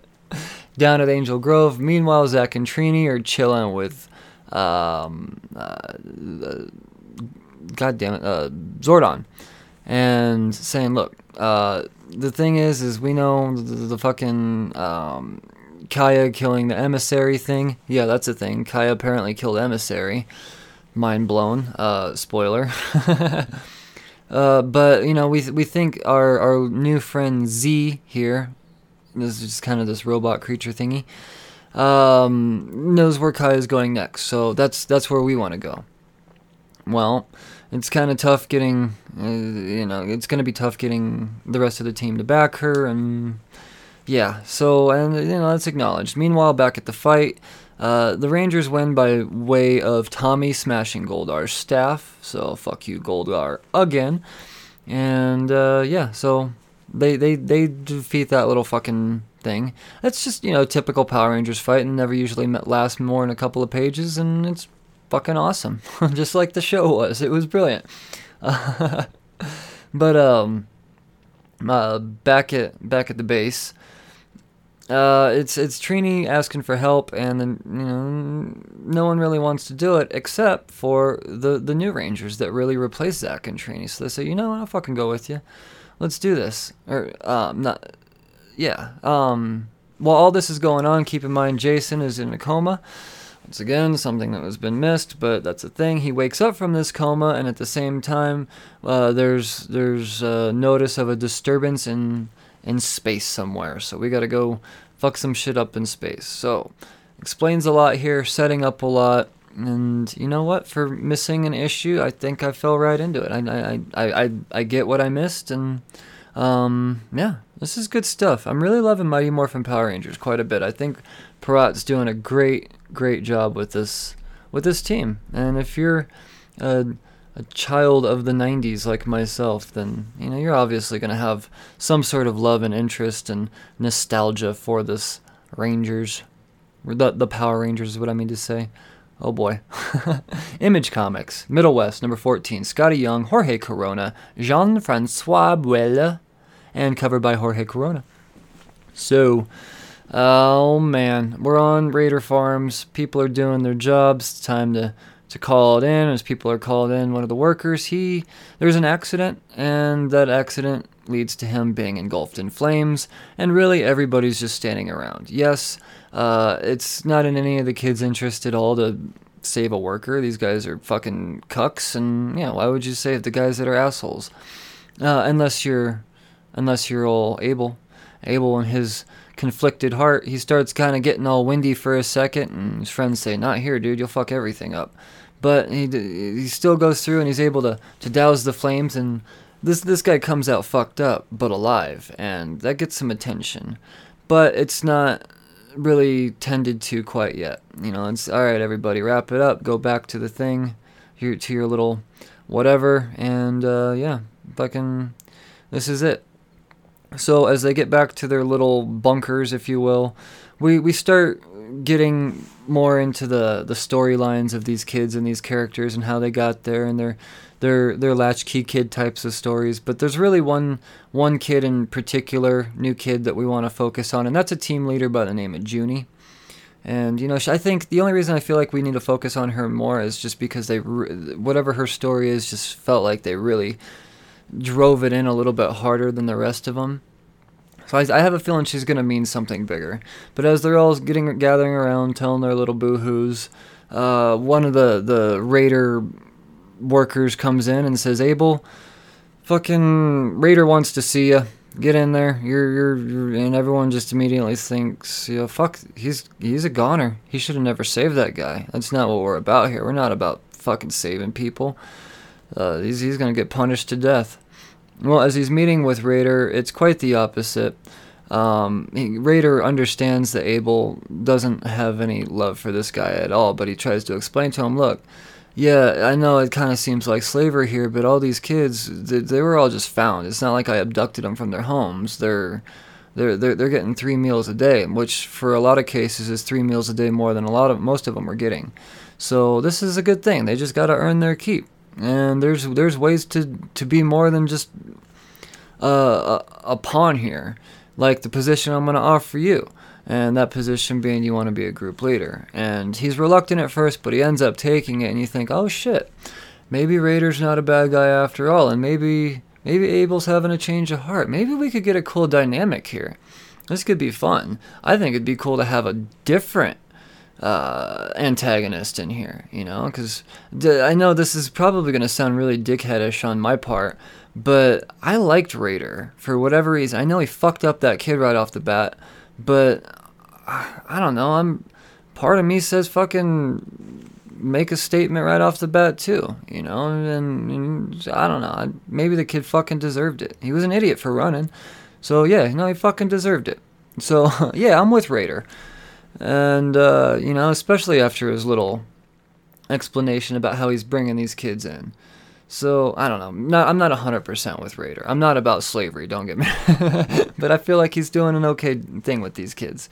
down at Angel Grove. Meanwhile, Zach and Trini are chilling with, um, uh, God damn it, uh, Zordon, and saying, "Look, uh, the thing is, is we know the, the fucking um, Kaya killing the emissary thing. Yeah, that's a thing. Kaya apparently killed emissary. Mind blown. Uh, spoiler. uh, but you know, we we think our our new friend Z here, this is just kind of this robot creature thingy, um, knows where Kaya is going next. So that's that's where we want to go. Well, it's kind of tough getting, uh, you know, it's going to be tough getting the rest of the team to back her, and yeah, so, and, you know, that's acknowledged. Meanwhile, back at the fight, uh, the Rangers win by way of Tommy smashing Goldar's staff, so fuck you, Goldar, again. And, uh, yeah, so they, they, they defeat that little fucking thing. That's just, you know, typical Power Rangers fight and never usually lasts more than a couple of pages, and it's fucking awesome, just like the show was. It was brilliant. But um, uh, back at back at the base, uh, it's it's Trini asking for help, and then you know no one really wants to do it except for the the new Rangers that really replace Zach and Trini. So they say, you know, what, I'll fucking go with you. Let's do this. Or um, not, yeah. Um, while all this is going on, keep in mind Jason is in a coma. Once again, something that has been missed, but that's a thing. He wakes up from this coma, and at the same time, uh, there's there's notice of a disturbance in in space somewhere. So we got to go fuck some shit up in space. So explains a lot here, setting up a lot, and you know what? For missing an issue, I think I fell right into it. I I I I, I get what I missed, and Um, yeah, this is good stuff. I'm really loving Mighty Morphin Power Rangers quite a bit. I think Parrott's doing a great, great job with this with this team. And if you're a, a child of the 90s like myself, then you know you're obviously going to have some sort of love and interest and nostalgia for this Rangers, the the Power Rangers is what I mean to say. Oh boy. Image Comics, Middle West, number 14. Skottie Young, Jorge Corona, Jean Francois Beaulieu, and covered by Jorge Corona. So, oh man, we're on Raider Farms. People are doing their jobs. It's time to, to call it in. As people are called in, one of the workers, he there's an accident, and that accident leads to him being engulfed in flames, and really everybody's just standing around. Yes, uh, it's not in any of the kids' interest at all to save a worker. These guys are fucking cucks, and yeah, why would you save the guys that are assholes? Uh, unless you're, unless you're all Abel. Abel and his conflicted heart, he starts kind of getting all windy for a second, and his friends say, "Not here, dude. You'll fuck everything up." But he he still goes through, and he's able to to douse the flames, and this this guy comes out fucked up but alive, and that gets some attention. But it's not really tended to quite yet. You know, it's all right, everybody, wrap it up, go back to the thing, your, to your little whatever, and uh, yeah, fucking, this is it. So as they get back to their little bunkers, if you will, we we start getting more into the the storylines of these kids and these characters and how they got there and their their their latchkey kid types of stories. But there's really one one kid in particular, new kid that we want to focus on, and that's a team leader by the name of Junie. And you know, I think the only reason I feel like we need to focus on her more is just because they, whatever her story is, just felt like they really drove it in a little bit harder than the rest of them. So I, I have a feeling she's gonna mean something bigger. But as they're all getting gathering around, telling their little boo-hoos, uh, one of the the raider workers comes in and says, Abel, fucking Raider wants to see you. Get in there. You're, you're, you're, and everyone just immediately thinks, you know, fuck, he's, he's a goner. He should have never saved that guy. That's not what we're about here. We're not about fucking saving people. Uh, he's, he's gonna get punished to death. Well, as he's meeting with Raider, it's quite the opposite. Um, he, Raider understands that Abel doesn't have any love for this guy at all, but he tries to explain to him, look, yeah, I know it kind of seems like slavery here, but all these kids, they, they, were all just found. It's not like I abducted them from their homes. They're, they're, they're, they're getting three meals a day, which for a lot of cases is three meals a day more than a lot of most of them are getting. So this is a good thing. They just got to earn their keep, and there's there's ways to to be more than just uh, a, a pawn here, like the position I'm going to offer you and that position being you want to be a group leader. And he's reluctant at first, but he ends up taking it, and you think, oh shit, maybe Raider's not a bad guy after all, and maybe maybe Abel's having a change of heart. Maybe we could get a cool dynamic here. This could be fun. I think it'd be cool to have a different uh, antagonist in here, you know, because d- I know this is probably going to sound really dickheadish on my part, but I liked Raider for whatever reason. I know he fucked up that kid right off the bat, but I don't know. I'm part of me says fucking make a statement right off the bat too, you know. And, and I don't know. Maybe the kid fucking deserved it. He was an idiot for running, so yeah, no, he fucking deserved it. So yeah, I'm with Raider, and uh, you know, especially after his little explanation about how he's bringing these kids in. So I don't know. Not, I'm not 100% with Raider. I'm not about slavery. Don't get me. but I feel like he's doing an okay thing with these kids,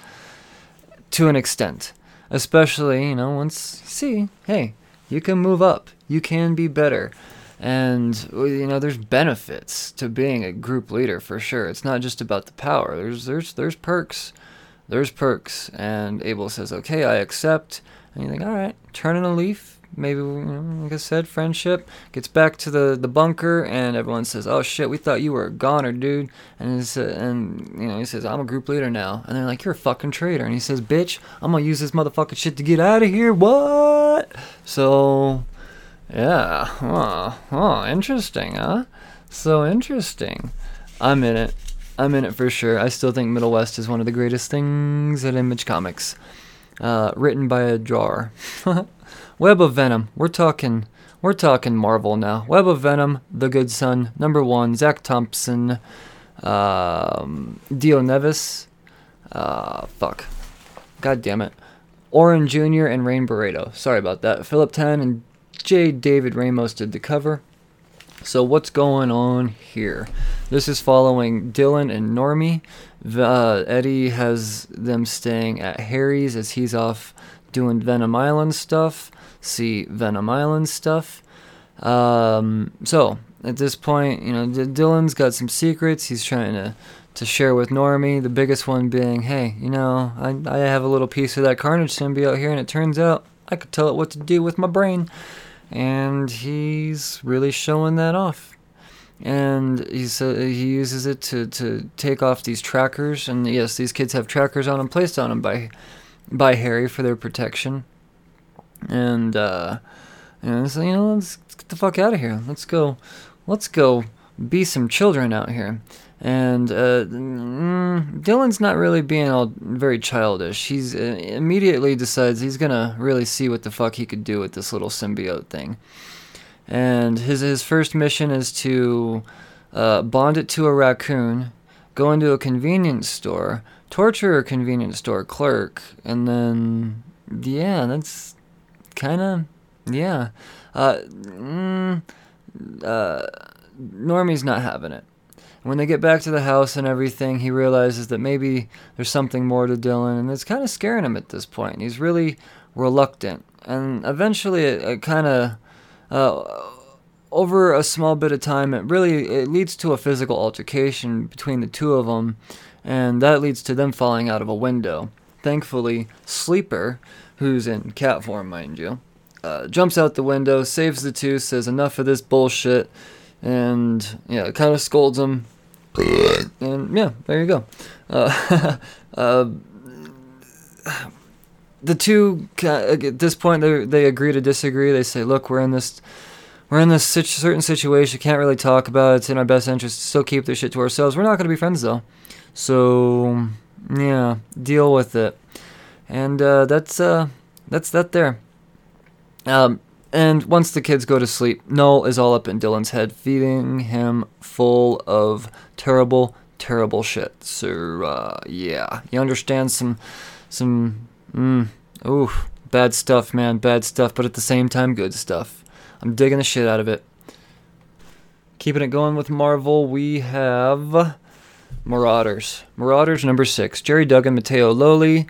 to an extent. Especially, you know, once see, hey, you can move up. You can be better. And you know, there's benefits to being a group leader for sure. It's not just about the power. There's there's there's perks. There's perks. And Abel says, "Okay, I accept." And you think, "All right, turning a leaf." maybe like I said, friendship gets back to the, the bunker, and everyone says, "Oh shit, we thought you were a goner, dude." And uh, and you know he says, "I'm a group leader now," and they're like, "You're a fucking traitor," and he says, "Bitch, I'm gonna use this motherfucking shit to get out of here." What? So, yeah, oh, oh, interesting, huh? So interesting. I'm in it. I'm in it for sure. I still think Middle West is one of the greatest things at Image Comics. Uh, written by a drawer. Web of Venom. We're talking. We're talking Marvel now. Web of Venom, The Good Son, number one. Zac Thompson. um, Dio Neves, uh, fuck, god damn it, Oren Jr. and Rain Beredo. Sorry about that. Philip Tan and J. David Ramos did the cover. So what's going on here? This is following Dylan and Normie. Uh, Eddie has them staying at Harry's as he's off doing Venom Island stuff. See Venom Island stuff. Um, so at this point, you know, D- Dylan's got some secrets he's trying to to share with Normie. The biggest one being, hey, you know, I I have a little piece of that Carnage symbiote here, and it turns out I could tell it what to do with my brain, and he's really showing that off. And he's uh, he uses it to, to take off these trackers, and yes, these kids have trackers on them placed on them by by Harry for their protection. And uh, and so you know, let's get the fuck out of here. Let's go let's go be some children out here. And uh, mm, Dylan's not really being all very childish. He's uh, immediately decides he's gonna really see what the fuck he could do with this little symbiote thing. And his his first mission is to uh, bond it to a raccoon, go into a convenience store, torture a convenience store clerk, and then yeah, that's kind of yeah. Uh, mm, uh, Normie's not having it. When they get back to the house and everything, he realizes that maybe there's something more to Dylan, and it's kind of scaring him at this point. He's really reluctant, and eventually, it, it kind of, uh, over a small bit of time, it really it leads to a physical altercation between the two of them, and that leads to them falling out of a window. Thankfully, Sleeper, who's in cat form, mind you, uh, jumps out the window, saves the two, says enough of this bullshit, and yeah, kind of scolds him. And yeah, there you go. Uh, uh, the two at this point they they agree to disagree. They say, "Look, we're in this." We're in this certain situation, can't really talk about it. It's in our best interest to still keep this shit to ourselves. We're not going to be friends, though. So, yeah, deal with it. And uh, that's uh, that's that there. Um, and once the kids go to sleep, Null is all up in Dylan's head, feeding him full of terrible, terrible shit. So uh, yeah, you understand some, some, mm, ooh, bad stuff, man, bad stuff. But at the same time, good stuff. I'm digging the shit out of it. Keeping it going with Marvel, we have Marauders. Marauders number six. Gerry Duggan, Matteo Lolli,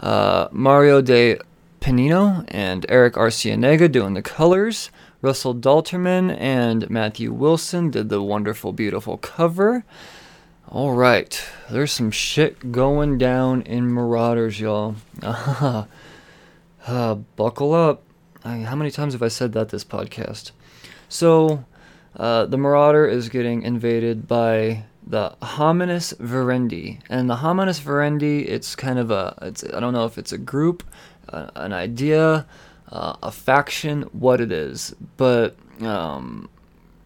uh, Mario de Pennino and Erick Arciniega doing the colors. Russell Dauterman and Matthew Wilson did the wonderful, beautiful cover. All right, there's some shit going down in Marauders, y'all. uh, buckle up. I, how many times have I said that this podcast? So, uh, the Marauder is getting invaded by the Homines Verendi, and the Homines Verendi, it's kind of a, it's I don't know if it's a group an idea, uh, a faction, what it is. But um,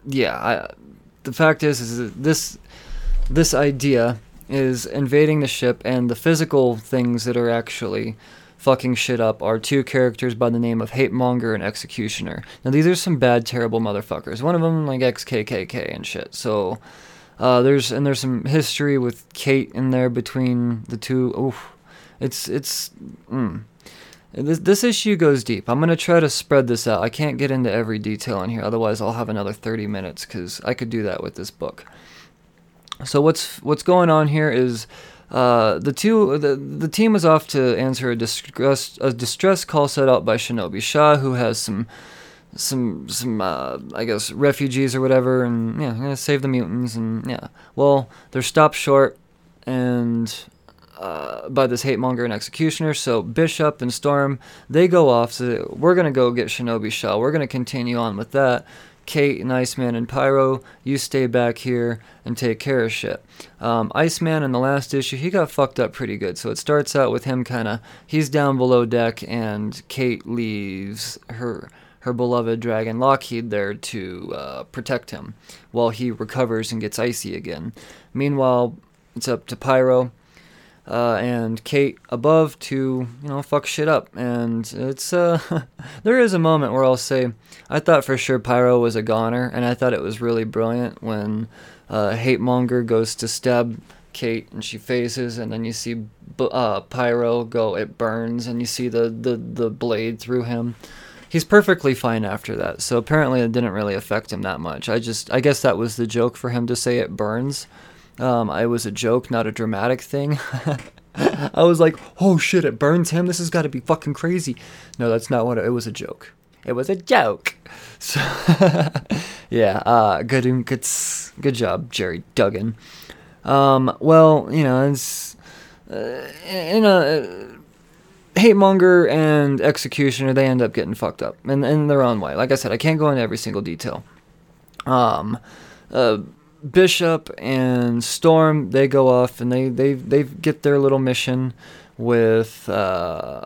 yeah, I, the fact is, is this this idea is invading the ship, and the physical things that are actually fucking shit up are two characters by the name of Hate Monger and Executioner. Now these are some bad, terrible motherfuckers. One of them like XKKK and shit. So. Uh, there's and there's some history with Kate in there between the two. Oof, it's it's mm, this, this issue goes deep. I'm going to try to spread this out. I can't get into every detail in here, otherwise, I'll have another 30 minutes because I could do that with this book. So, what's what's going on here is uh, the two the, the team is off to answer a distress a distress call set out by Shinobi Shaw, who has some some some uh, I guess refugees or whatever, and yeah, save the mutants, and yeah. Well, they're stopped short, and uh, by this hate monger and executioner. So Bishop and Storm they go off. So we're gonna go get Shinobi Shell. We're gonna continue on with that. Kate and Iceman and Pyro, you stay back here and take care of shit. Um, Iceman in the last issue, he got fucked up pretty good. So it starts out with him kind of, he's down below deck, and Kate leaves her her beloved dragon Lockheed there to uh, protect him while he recovers and gets icy again. Meanwhile, it's up to Pyro uh, and Kate above to you know fuck shit up. And it's uh, there is a moment where I'll say I thought for sure Pyro was a goner, and I thought it was really brilliant when uh, Hate Monger goes to stab Kate and she phases, and then you see uh, Pyro go, it burns, and you see the, the, the blade through him. He's perfectly fine after that, so apparently it didn't really affect him that much. I just, I guess that was the joke for him to say it burns. Um, I was a joke, not a dramatic thing. I was like, oh shit, it burns him. This has got to be fucking crazy. No, that's not what it, it was. A joke. It was a joke. So, yeah, uh, good, good, good job, Gerry Duggan. Um, well, you know, it's uh, in a uh, hate monger and executioner. They end up getting fucked up in in their own way. Like I said, I can't go into every single detail. Um, uh, Bishop and Storm they go off and they they they get their little mission with uh,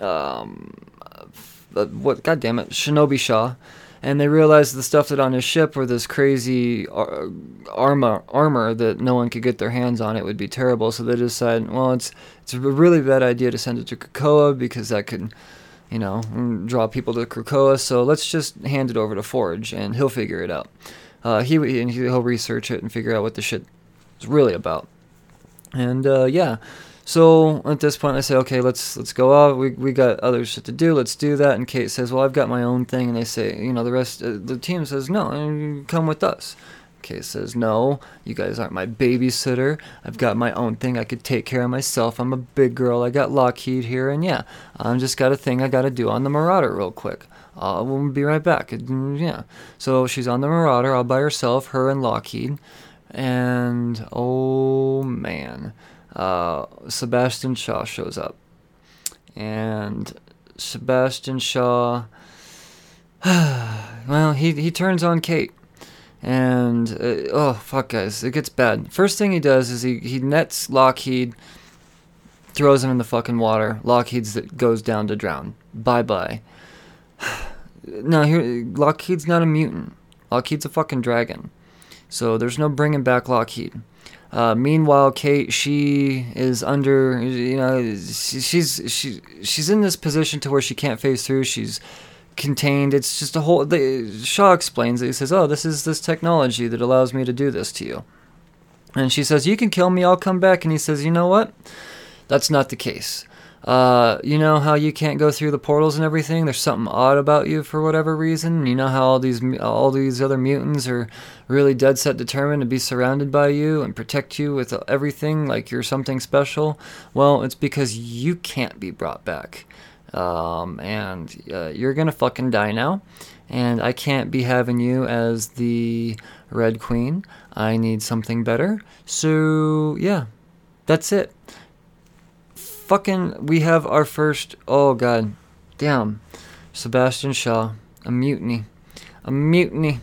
um, uh, what? God damn it, Shinobi Shaw and they realize the stuff that on his ship were this crazy ar- armor armor that no one could get their hands on. It would be terrible. So they decide well, it's it's a really bad idea to send it to Krakoa because that could, you know, draw people to Krakoa. So let's just hand it over to Forge, and he'll figure it out. Uh, he and he'll research it and figure out what the shit is really about. And uh, yeah, so at this point, I say, okay, let's let's go out. We we got other shit to do. Let's do that. And Kate says, well, I've got my own thing. And they say, you know, the rest uh, the team says, no, come with us. Kate says, no, you guys aren't my babysitter. I've got my own thing. I could take care of myself. I'm a big girl. I got Lockheed here, and yeah, I'm just got a thing I got to do on the Marauder real quick. Uh, we'll be right back. Yeah. So she's on the Marauder all by herself, her and Lockheed. And oh man uh, Sebastian Shaw shows up. And Sebastian Shaw, well, he, he turns on Kate. And, uh, oh, fuck, guys, it gets bad. First thing he does is he, he nets Lockheed, throws him in the fucking water. Lockheed's that goes down to drown. Bye bye. now, here, Lockheed's not a mutant. Lockheed's a fucking dragon. So there's no bringing back Lockheed. Uh, meanwhile, Kate, she is under, you know, she's she she's in this position to where she can't phase through. She's contained. It's just a whole. The, Shaw explains it. He says, "Oh, this is this technology that allows me to do this to you." And she says, "You can kill me. I'll come back." And he says, "You know what? That's not the case. Uh, you know how you can't go through the portals and everything. There's something odd about you for whatever reason. You know how all these all these other mutants are really dead set determined to be surrounded by you and protect you with everything like you're something special. Well, it's because you can't be brought back, um, and uh, you're gonna fucking die now. And I can't be having you as the Red Queen. I need something better. So yeah, that's it fucking we have our first oh god damn sebastian shaw a mutiny a mutiny.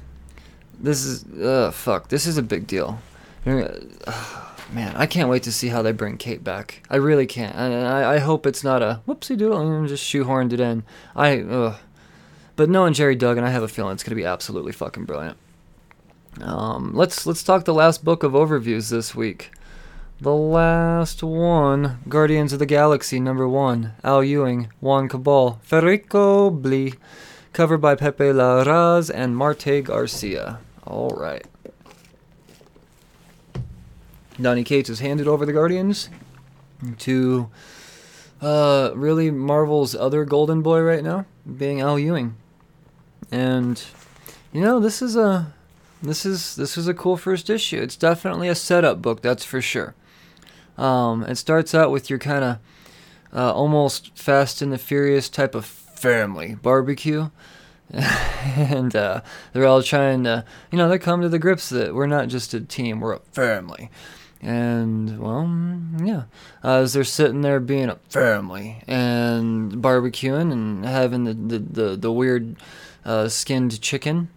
This is uh fuck this is a big deal. Man i can't wait to see how they bring kate back. I really can't and i, I hope it's not a whoopsie doodle and just shoehorned it in. I uh but knowing gerry duggan i have a feeling it's going to be absolutely fucking brilliant. Um let's let's talk the last book of overviews this week the last one, Guardians of the Galaxy number one, Al Ewing, Juan Cabal, Federico Blee, covered by Pepe Larraz and Marte Gracia. All right. Donny Cates has handed over the Guardians to uh, really Marvel's other golden boy right now, being Al Ewing. And you know, this is a this is this is a cool first issue. It's definitely a setup book, that's for sure. Um, it starts out with your kind of uh, almost Fast and the Furious type of family barbecue. and uh, they're all trying to, you know, they come to the grips that we're not just a team, we're a family. And, well, yeah, uh, as they're sitting there being a family and barbecuing and having the, the, the, the weird uh, skinned chicken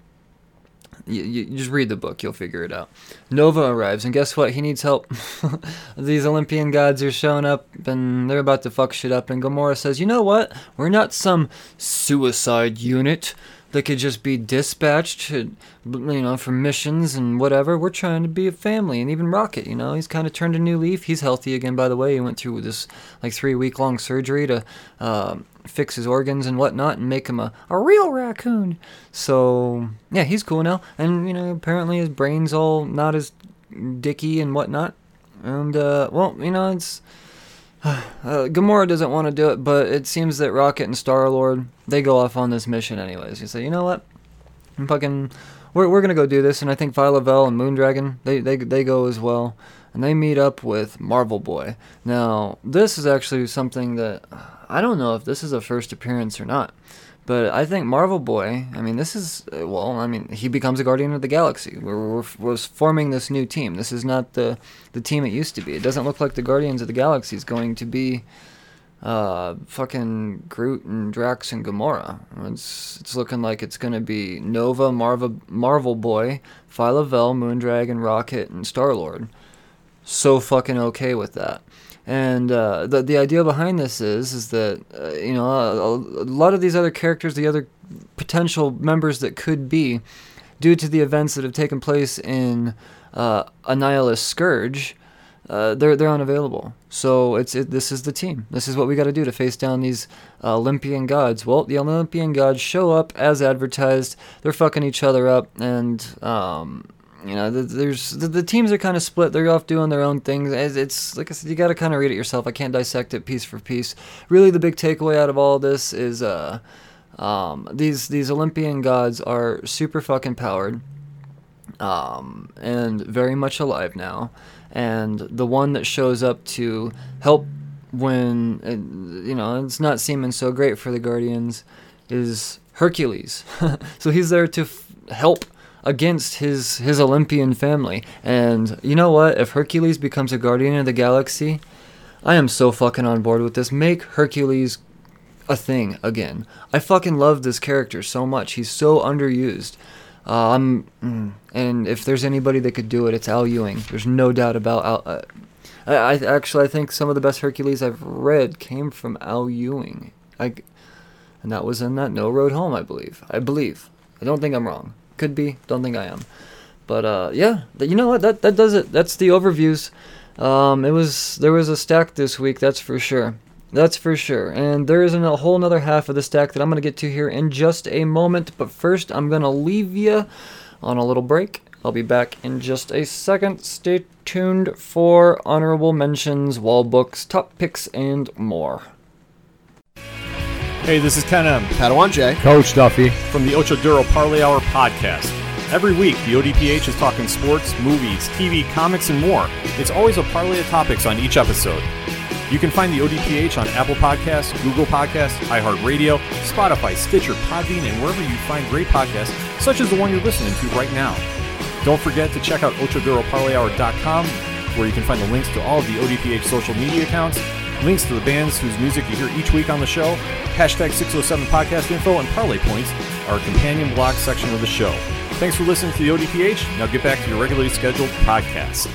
you, you, just read the book, you'll figure it out. Nova arrives, and guess what? He needs help. These Olympian gods are showing up, and they're about to fuck shit up. And Gamora says, "You know what? We're not some suicide unit. that could just be dispatched to, you know, for missions and whatever. We're trying to be a family, and even Rocket, you know, he's kind of turned a new leaf. He's healthy again, by the way. He went through this like three week long surgery to uh, fix his organs and whatnot and make him a, a real raccoon. So yeah, he's cool now, and you know, apparently his brain's all not as dicky and whatnot. And uh, well, you know, it's uh, Gamora doesn't want to do it, but it seems that Rocket and Star Lord they go off on this mission anyways. You say, you know what? I'm fucking, we're we're gonna go do this, and I think Phyla-Vell and Moondragon they they they go as well, and they meet up with Marvel Boy. Now this is actually something that I don't know if this is a first appearance or not. But I think Marvel Boy, I mean, this is, uh, well, I mean, he becomes a Guardian of the Galaxy. We're, we're, we're, forming this new team. This is not the, the team it used to be. It doesn't look like the Guardians of the Galaxy is going to be uh, fucking Groot and Drax and Gamora. It's, it's looking like it's going to be Nova, Marvel, Marvel Boy, Phyla-Vell, Moondragon, Rocket, and Star Lord. So fucking okay with that. And uh, the the idea behind this is is that uh, you know a, a, lot of these other characters, the other potential members that could be, due to the events that have taken place in uh, Annihilus Scourge, uh, they're they're unavailable. So it's it, this is the team. This is what we got to do to face down these uh, Olympian gods. Well, the Olympian gods show up as advertised. They're fucking each other up, and um, you know, there's the, the teams are kind of split. They're off doing their own things. It's like I said, you got to kind of read it yourself. I can't dissect it piece for piece. Really, the big takeaway out of all this is uh, um, these these Olympian gods are super fucking powered, um, and very much alive now. And the one that shows up to help when it, you know it's not seeming so great for the Guardians is Hercules. so he's there to f- help against his his Olympian family. And you know what? If Hercules becomes a guardian of the galaxy, I am so fucking on board with this. Make Hercules a thing again. I fucking love this character so much. He's so underused. I'm, mm, and if there's anybody that could do it, it's Al Ewing. There's no doubt about Al. Uh, I, I actually I think some of the best Hercules I've read came from Al Ewing. I, and that was in that No Road Home, I believe. I believe. I don't think I'm wrong. Could be. Don't think I am. But uh, yeah, you know what? That that does it. That's the overviews. Um, it was there was a stack this week. That's for sure. That's for sure. And there isn't a whole other half of the stack that I'm gonna get to here in just a moment. But first, I'm gonna leave you on a little break. I'll be back in just a second. Stay tuned for honorable mentions, wall books, top picks, and more. Hey, this is Ken M. Padawan J. Coach Duffy. From the Ocho Duro Parlay Hour podcast. Every week, the ODPH is talking sports, movies, TV, comics, and more. It's always a parlay of topics on each episode. You can find the ODPH on Apple Podcasts, Google Podcasts, iHeartRadio, Spotify, Stitcher, Podbean, and wherever you find great podcasts, such as the one you're listening to right now. Don't forget to check out OchoDuroParlayHour.com, where you can find the links to all of the ODPH social media accounts links to the bands whose music you hear each week on the show, hashtag 607 podcast info, and parlay points are a companion blog section of the show. Thanks for listening to the ODPH. Now get back to your regularly scheduled podcast.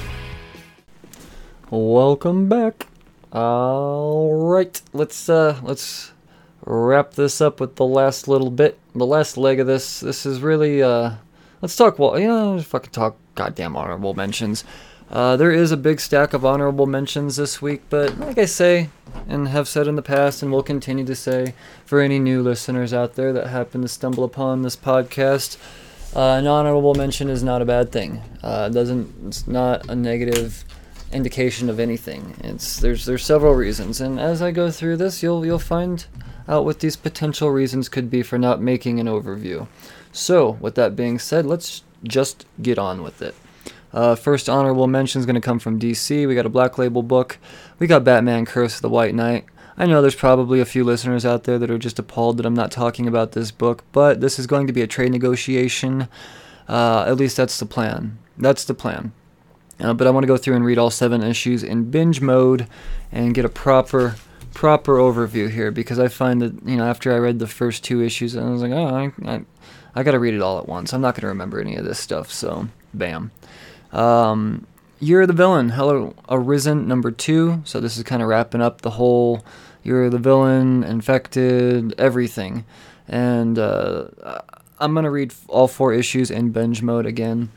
Welcome back. All right, let's uh, let's wrap this up with the last little bit, the last leg of this. This is really uh, let's talk. Well, you know, fucking talk. Goddamn honorable mentions. Uh, there is a big stack of honorable mentions this week, but like I say, and have said in the past, and will continue to say, for any new listeners out there that happen to stumble upon this podcast, uh, an honorable mention is not a bad thing. Uh, it doesn't. It's not a negative indication of anything. It's there's there's several reasons, and as I go through this, you'll you'll find out what these potential reasons could be for not making an overview. So, with that being said, let's just get on with it. Uh, first honorable mention is going to come from DC. We got a Black Label book. We got Batman Curse of the White Knight. I know there's probably a few listeners out there that are just appalled that I'm not talking about this book, but this is going to be a trade negotiation. Uh, at least that's the plan. That's the plan. Uh, but I want to go through and read all seven issues in binge mode and get a proper proper overview here because I find that you know after I read the first two issues I was like oh I I, I got to read it all at once. I'm not going to remember any of this stuff. So bam. Um, Year of the Villain, Hell Arisen number two. So this is kind of wrapping up the whole Year of the Villain, Infected, everything. And uh, I'm gonna read all four issues in binge mode again.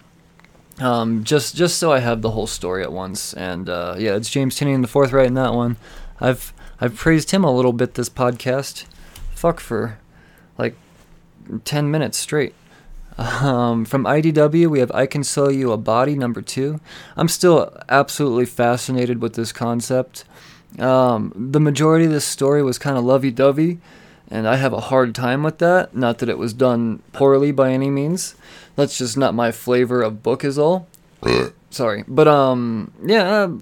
Um, just just so I have the whole story at once. And uh, yeah, it's James Tynion the fourth writing that one. I've I've praised him a little bit this podcast. Fuck for like ten minutes straight. Um, from IDW, we have I Can Sell You a Body, number two. I'm still absolutely fascinated with this concept. Um, the majority of this story was kind of lovey dovey, and I have a hard time with that. Not that it was done poorly by any means. That's just not my flavor of book, is all. Sorry, but um, yeah. Uh,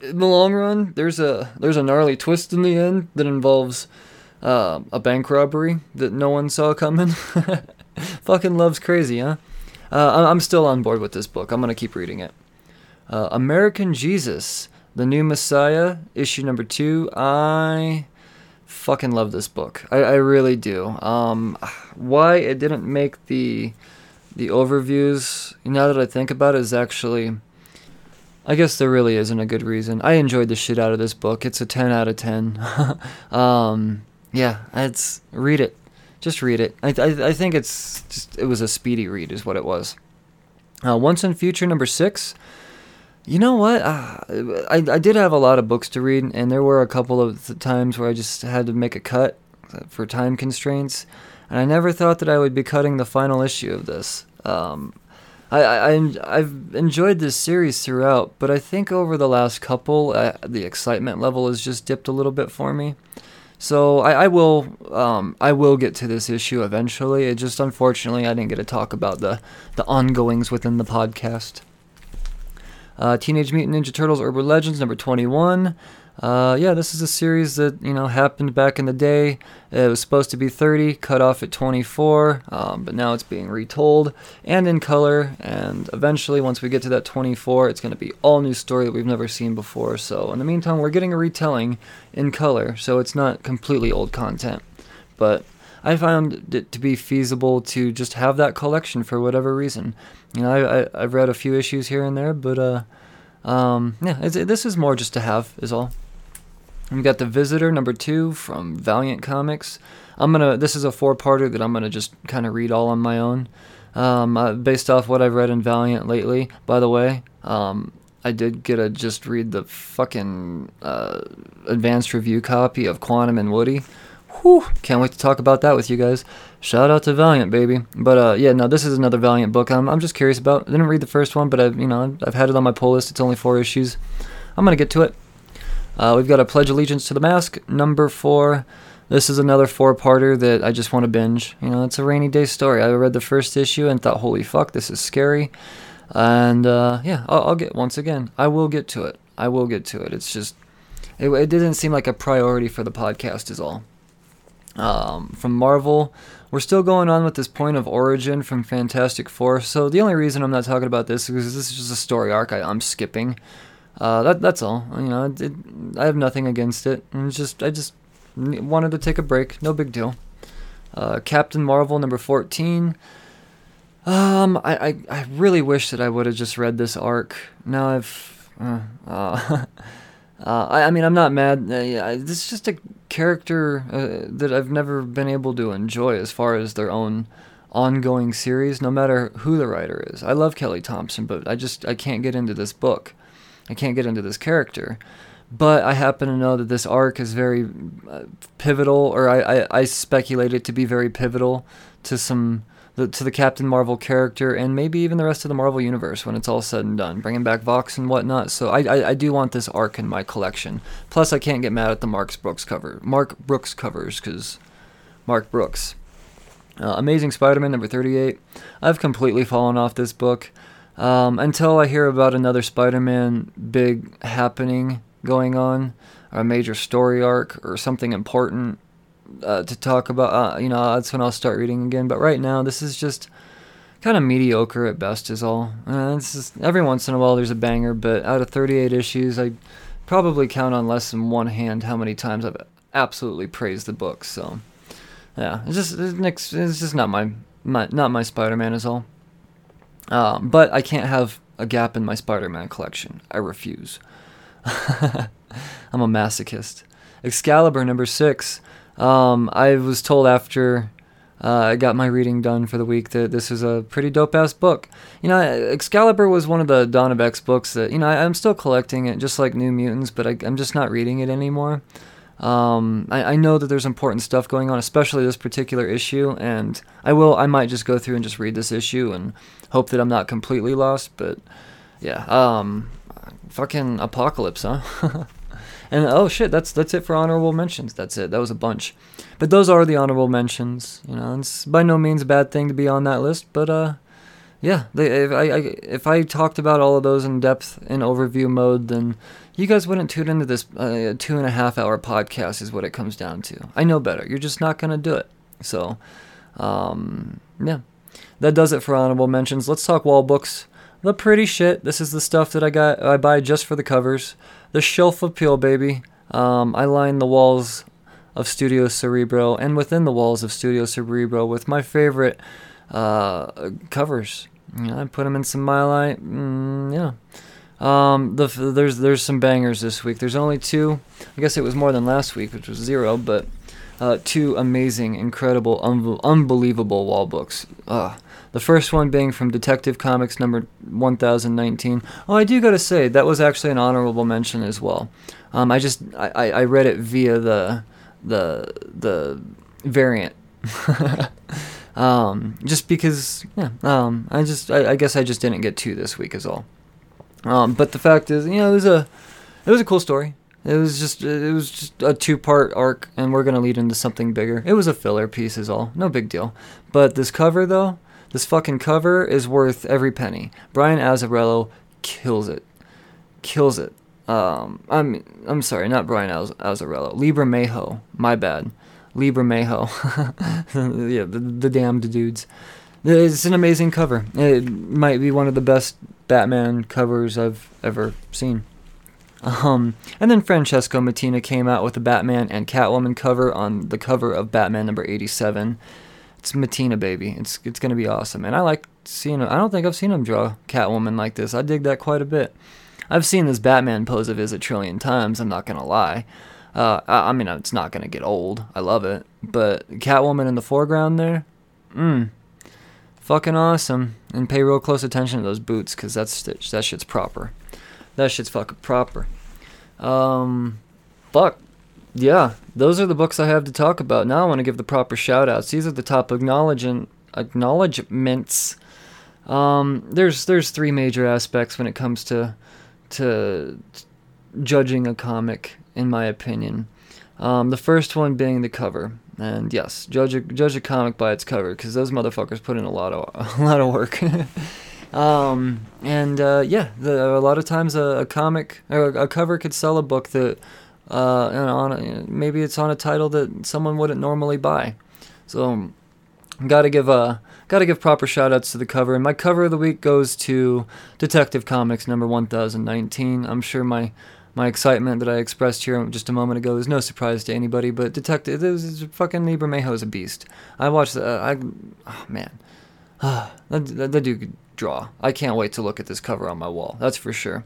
in the long run, there's a there's a gnarly twist in the end that involves uh, a bank robbery that no one saw coming. Fucking love's crazy, huh? Uh, I'm still on board with this book. I'm gonna keep reading it. Uh, American Jesus, the new Messiah, issue number two. I fucking love this book. I, I really do. Um, why it didn't make the the overviews, now that I think about it, is actually. I guess there really isn't a good reason. I enjoyed the shit out of this book. It's a 10 out of 10. um, yeah, it's read it. Just read it. I, I, I think it's just it was a speedy read is what it was. Uh, Once and Future number 6. You know what? Uh, I, I did have a lot of books to read, and there were a couple of times where I just had to make a cut for time constraints, and I never thought that I would be cutting the final issue of this. Um, I, I, I've enjoyed this series throughout, but I think over the last couple, uh, the excitement level has just dipped a little bit for me. So I, I will um, I will get to this issue eventually. It just unfortunately I didn't get to talk about the the ongoings within the podcast. Uh, Teenage Mutant Ninja Turtles Urban Legends number 21. Uh, yeah, this is a series that you know happened back in the day. It was supposed to be 30, cut off at 24, um, but now it's being retold and in color. And eventually, once we get to that 24, it's going to be all new story that we've never seen before. So in the meantime, we're getting a retelling in color, so it's not completely old content. But I found it to be feasible to just have that collection for whatever reason. You know, I, have read a few issues here and there, but uh, um, yeah, this is more just to have is all. We got the Visitor number two from Valiant Comics. I'm gonna. This is a four-parter that I'm gonna just kind of read all on my own, um, uh, based off what I've read in Valiant lately. By the way, um, I did get to just read the fucking uh, advanced review copy of Quantum and Woody. Whew, can't wait to talk about that with you guys. Shout out to Valiant, baby. But uh, yeah, no, this is another Valiant book. I'm, I'm just curious about. I didn't read the first one, but I've you know I've had it on my pull list. It's only four issues. I'm gonna get to it. Uh, we've got a Pledge Allegiance to the Mask, number four. This is another four-parter that I just want to binge. You know, it's a rainy day story. I read the first issue and thought, holy fuck, this is scary. And uh, yeah, I'll, I'll, get once again. I will get to it. I will get to it. It's just, it, it didn't seem like a priority for the podcast, is all. Um, from Marvel, we're still going on with this point of origin from Fantastic Four. So the only reason I'm not talking about this is because this is just a story arc I, I'm skipping. Uh, that that's all. You know, it, it, I have nothing against it. It's just I just wanted to take a break. No big deal. Uh, Captain Marvel number fourteen. Um, I, I, I really wish that I would have just read this arc. Now I've, uh, uh, I, I mean, I'm not mad. Uh, this is just a character uh, that I've never been able to enjoy as far as their own ongoing series, no matter who the writer is. I love Kelly Thompson, but I just I can't get into this book. I can't get into this character. But I happen to know that this arc is very uh, pivotal, or I, I, I speculate it to be very pivotal to some the, to the Captain Marvel character, and maybe even the rest of the Marvel universe when it's all said and done, bringing back Vox and whatnot. So I, I, I do want this arc in my collection. Plus, I can't get mad at the Mark Brooks cover, Mark Brooks covers, because Mark Brooks. Uh, Amazing Spider-Man number 38. I've completely fallen off this book. Um, until I hear about another Spider-Man big happening going on, or a major story arc, or something important uh, to talk about, uh, you know, that's when I'll start reading again. But right now, this is just kind of mediocre at best, is all. Uh, just, every once in a while there's a banger, but out of 38 issues, I probably count on less than one hand how many times I've absolutely praised the book. So, yeah, it's just it's, it's just not my, my not my Spider-Man is all. Um, but I can't have a gap in my Spider-Man collection. I refuse. I'm a masochist. Excalibur number six. Um, I was told after uh, I got my reading done for the week. That this is a pretty dope ass book. You know, Excalibur was one of the Dawn of X books that you know I, am still collecting it, just like New Mutants, but I, am just not reading it anymore. Um, I, I, know that there's important stuff going on, especially this particular issue, and I will. I might just go through and just read this issue and hope that I'm not completely lost. But yeah, um, fucking apocalypse, huh? and oh shit, that's that's it for honorable mentions. That's it. That was a bunch, but those are the honorable mentions. You know, it's by no means a bad thing to be on that list, but uh, yeah, they, if I, I if I talked about all of those in depth in overview mode, then you guys wouldn't tune into this uh, two and a half hour podcast. Is what it comes down to. I know better. You're just not gonna do it. So, um, yeah, that does it for honorable mentions. Let's talk wall books. The pretty shit. This is the stuff that I got. I buy just for the covers. The shelf appeal, baby. Um, I line the walls of Studio Cerebro and within the walls of Studio Cerebro with my favorite uh, covers. You know, I put them in some Mili. Mm, yeah. Um, the, there's there's some bangers this week. There's only two. I guess it was more than last week, which was zero, but uh, two amazing, incredible, un- unbelievable wall books. Uh, the first one being from Detective Comics number 1019. Oh, I do gotta say that was actually an honorable mention as well. Um, I just I, I read it via the the the variant. um, just because yeah. Um, I just I, I guess I just didn't get two this week as all. Um, but the fact is, you know, it was a it was a cool story. It was just it was just a two part arc, and we're gonna lead into something bigger. It was a filler piece, is all. No big deal. But this cover, though, this fucking cover is worth every penny. Brian Azzarello kills it, kills it. Um, I'm I'm sorry, not Brian Az- Azzarello. Lee Bermejo, my bad. Lee Bermejo, yeah, the, the damned dudes. It's an amazing cover. It might be one of the best Batman covers I've ever seen. Um, and then Francesco Mattina came out with a Batman and Catwoman cover on the cover of Batman number 87. It's Mattina, baby. It's it's gonna be awesome. And I like seeing. I don't think I've seen him draw Catwoman like this. I dig that quite a bit. I've seen this Batman pose of his a trillion times. I'm not gonna lie. Uh, I, I mean, it's not gonna get old. I love it. But Catwoman in the foreground there, mmm, fucking awesome. And pay real close attention to those boots, cause that's that shit's proper. That shit's fucking proper. Um, fuck. Yeah, those are the books I have to talk about. Now I want to give the proper shout outs. These are the top acknowledgement acknowledgements. Um, there's there's three major aspects when it comes to to judging a comic, in my opinion. Um, the first one being the cover, and yes, judge a, judge a comic by its cover, because those motherfuckers put in a lot of a lot of work. Um, and uh, yeah, the, a lot of times a, a comic or a, cover could sell a book that uh, on a, maybe it's on a title that someone wouldn't normally buy. So gotta give a uh, gotta give proper shout outs to the cover. And my cover of the week goes to Detective Comics number 1019. I'm sure my my excitement that I expressed here just a moment ago is no surprise to anybody, but Detective, this is fucking Lee Bermejo is a beast. I watched uh, I, oh man, that, that, that dude draw. I can't wait to look at this cover on my wall. That's for sure.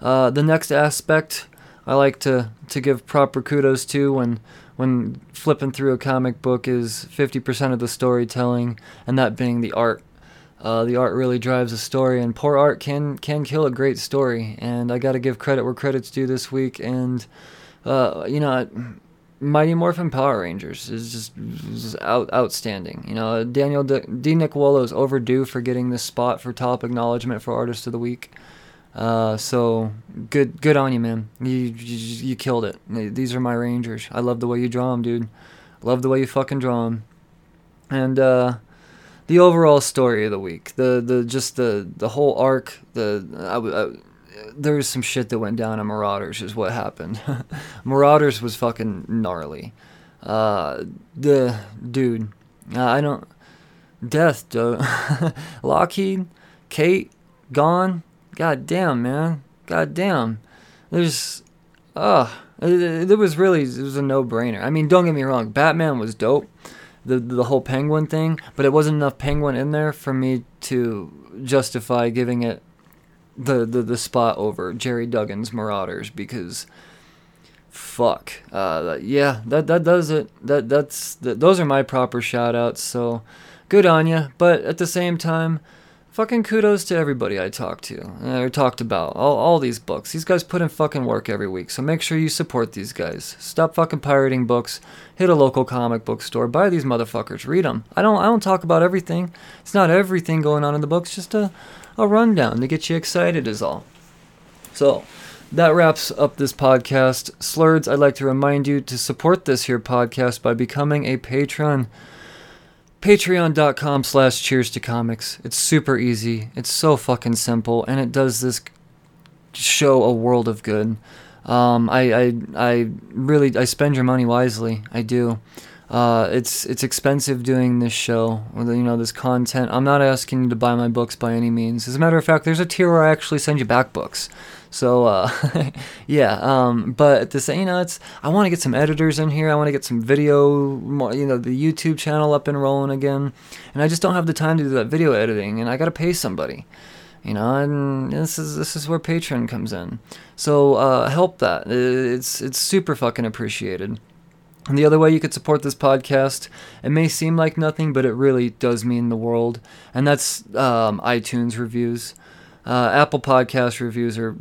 Uh, the next aspect I like to, to give proper kudos to when when flipping through a comic book is 50% of the storytelling, and that being the art. Uh, the art really drives a story, and poor art can can kill a great story. And I got to give credit where credit's due this week. And uh, you know, Mighty Morphin Power Rangers is just, out, outstanding. You know, Daniel D. Di Nicuolo is overdue for getting this spot for top acknowledgement for Artist of the Week. Uh, so good, good on you, man. You, you, you killed it. These are my Rangers. I love the way you draw them, dude. Love the way you fucking draw them. And uh, the overall story of the week, the the just the the whole arc, the I, I, there was some shit that went down on Marauders, is what happened. Marauders was fucking gnarly. Uh, the dude, uh, I don't. Death, dude. Lockheed, Kate, gone. God damn, man. God damn. There's, uh, it, it was really, it was a no-brainer. I mean, don't get me wrong. Batman was dope. The the whole penguin thing, but it wasn't enough penguin in there for me to justify giving it the, the, the spot over Gerry Duggan's Marauders because fuck. Uh, yeah, that that does it. That that's that, those are my proper shout outs. So good on you. But at the same time, fucking kudos to everybody I talked to uh, or talked about. All, all these books. These guys put in fucking work every week. So make sure you support these guys. Stop fucking pirating books. Hit a local comic book store. Buy these motherfuckers. Read them. I don't I don't talk about everything. It's not everything going on in the books. Just a a rundown to get you excited is all. So that wraps up this podcast. Slurds, I'd like to remind you to support this here podcast by becoming a patron. Patreon.com slash cheers to comics. It's super easy. It's so fucking simple, and it does this show a world of good. Um, I, I, I really, I spend your money wisely. I do. Uh, it's it's expensive doing this show, you know, this content. I'm not asking you to buy my books by any means. As a matter of fact, there's a tier where I actually send you back books. So uh, yeah, um, but at the same, you know, it's I want to get some editors in here. I want to get some video, you know, the YouTube channel up and rolling again, and I just don't have the time to do that video editing, and I got to pay somebody. You know, and this is this is where Patreon comes in. So uh, help that. It's it's super fucking appreciated. And the other way you could support this podcast, it may seem like nothing, but it really does mean the world. And that's um, iTunes reviews. Uh, Apple Podcast reviews are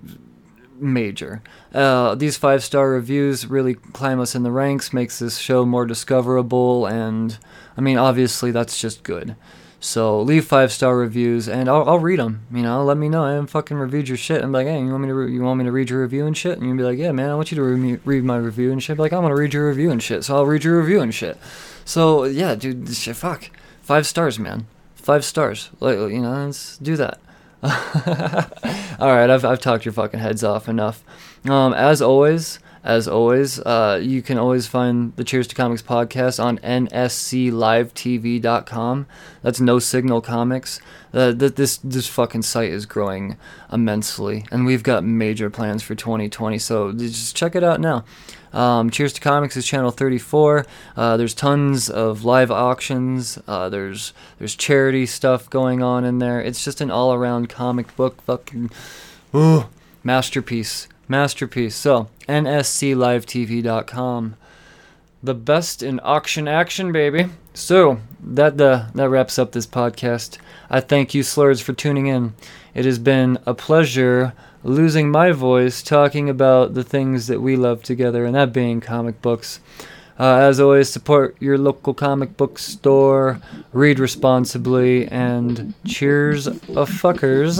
major. Uh, these five star reviews really climb us in the ranks, makes this show more discoverable, and I mean, obviously, that's just good. So leave five star reviews, and I'll, I'll read them. You know, let me know. I haven't fucking reviewed your shit. I'm like, hey, you want me to re- you want me to read your review and shit? And you'll be like, yeah, man, I want you to re- read my review and shit. Be like, I want to read your review and shit. So I'll read your review and shit. So yeah, dude, shit, fuck, five stars, man, five stars. Like, you know, let's do that. All right, I've, I've talked your fucking heads off enough. Um, as always, as always, uh, you can always find the Cheers to Comics podcast on nsclivetv.com. That's No Signal Comics. Uh, th- this this fucking site is growing immensely, and we've got major plans for 2020. So just check it out now. Um, Cheers to Comics is channel 34. Uh, there's tons of live auctions. Uh, there's there's charity stuff going on in there. It's just an all-around comic book fucking ooh, masterpiece, masterpiece. So nsclivetv.com, the best in auction action, baby. So that uh, that wraps up this podcast. I thank you, Slurs, for tuning in. It has been a pleasure losing my voice talking about the things that we love together, and that being comic books. Uh, as always, support your local comic book store, read responsibly, and cheers, a fuckers.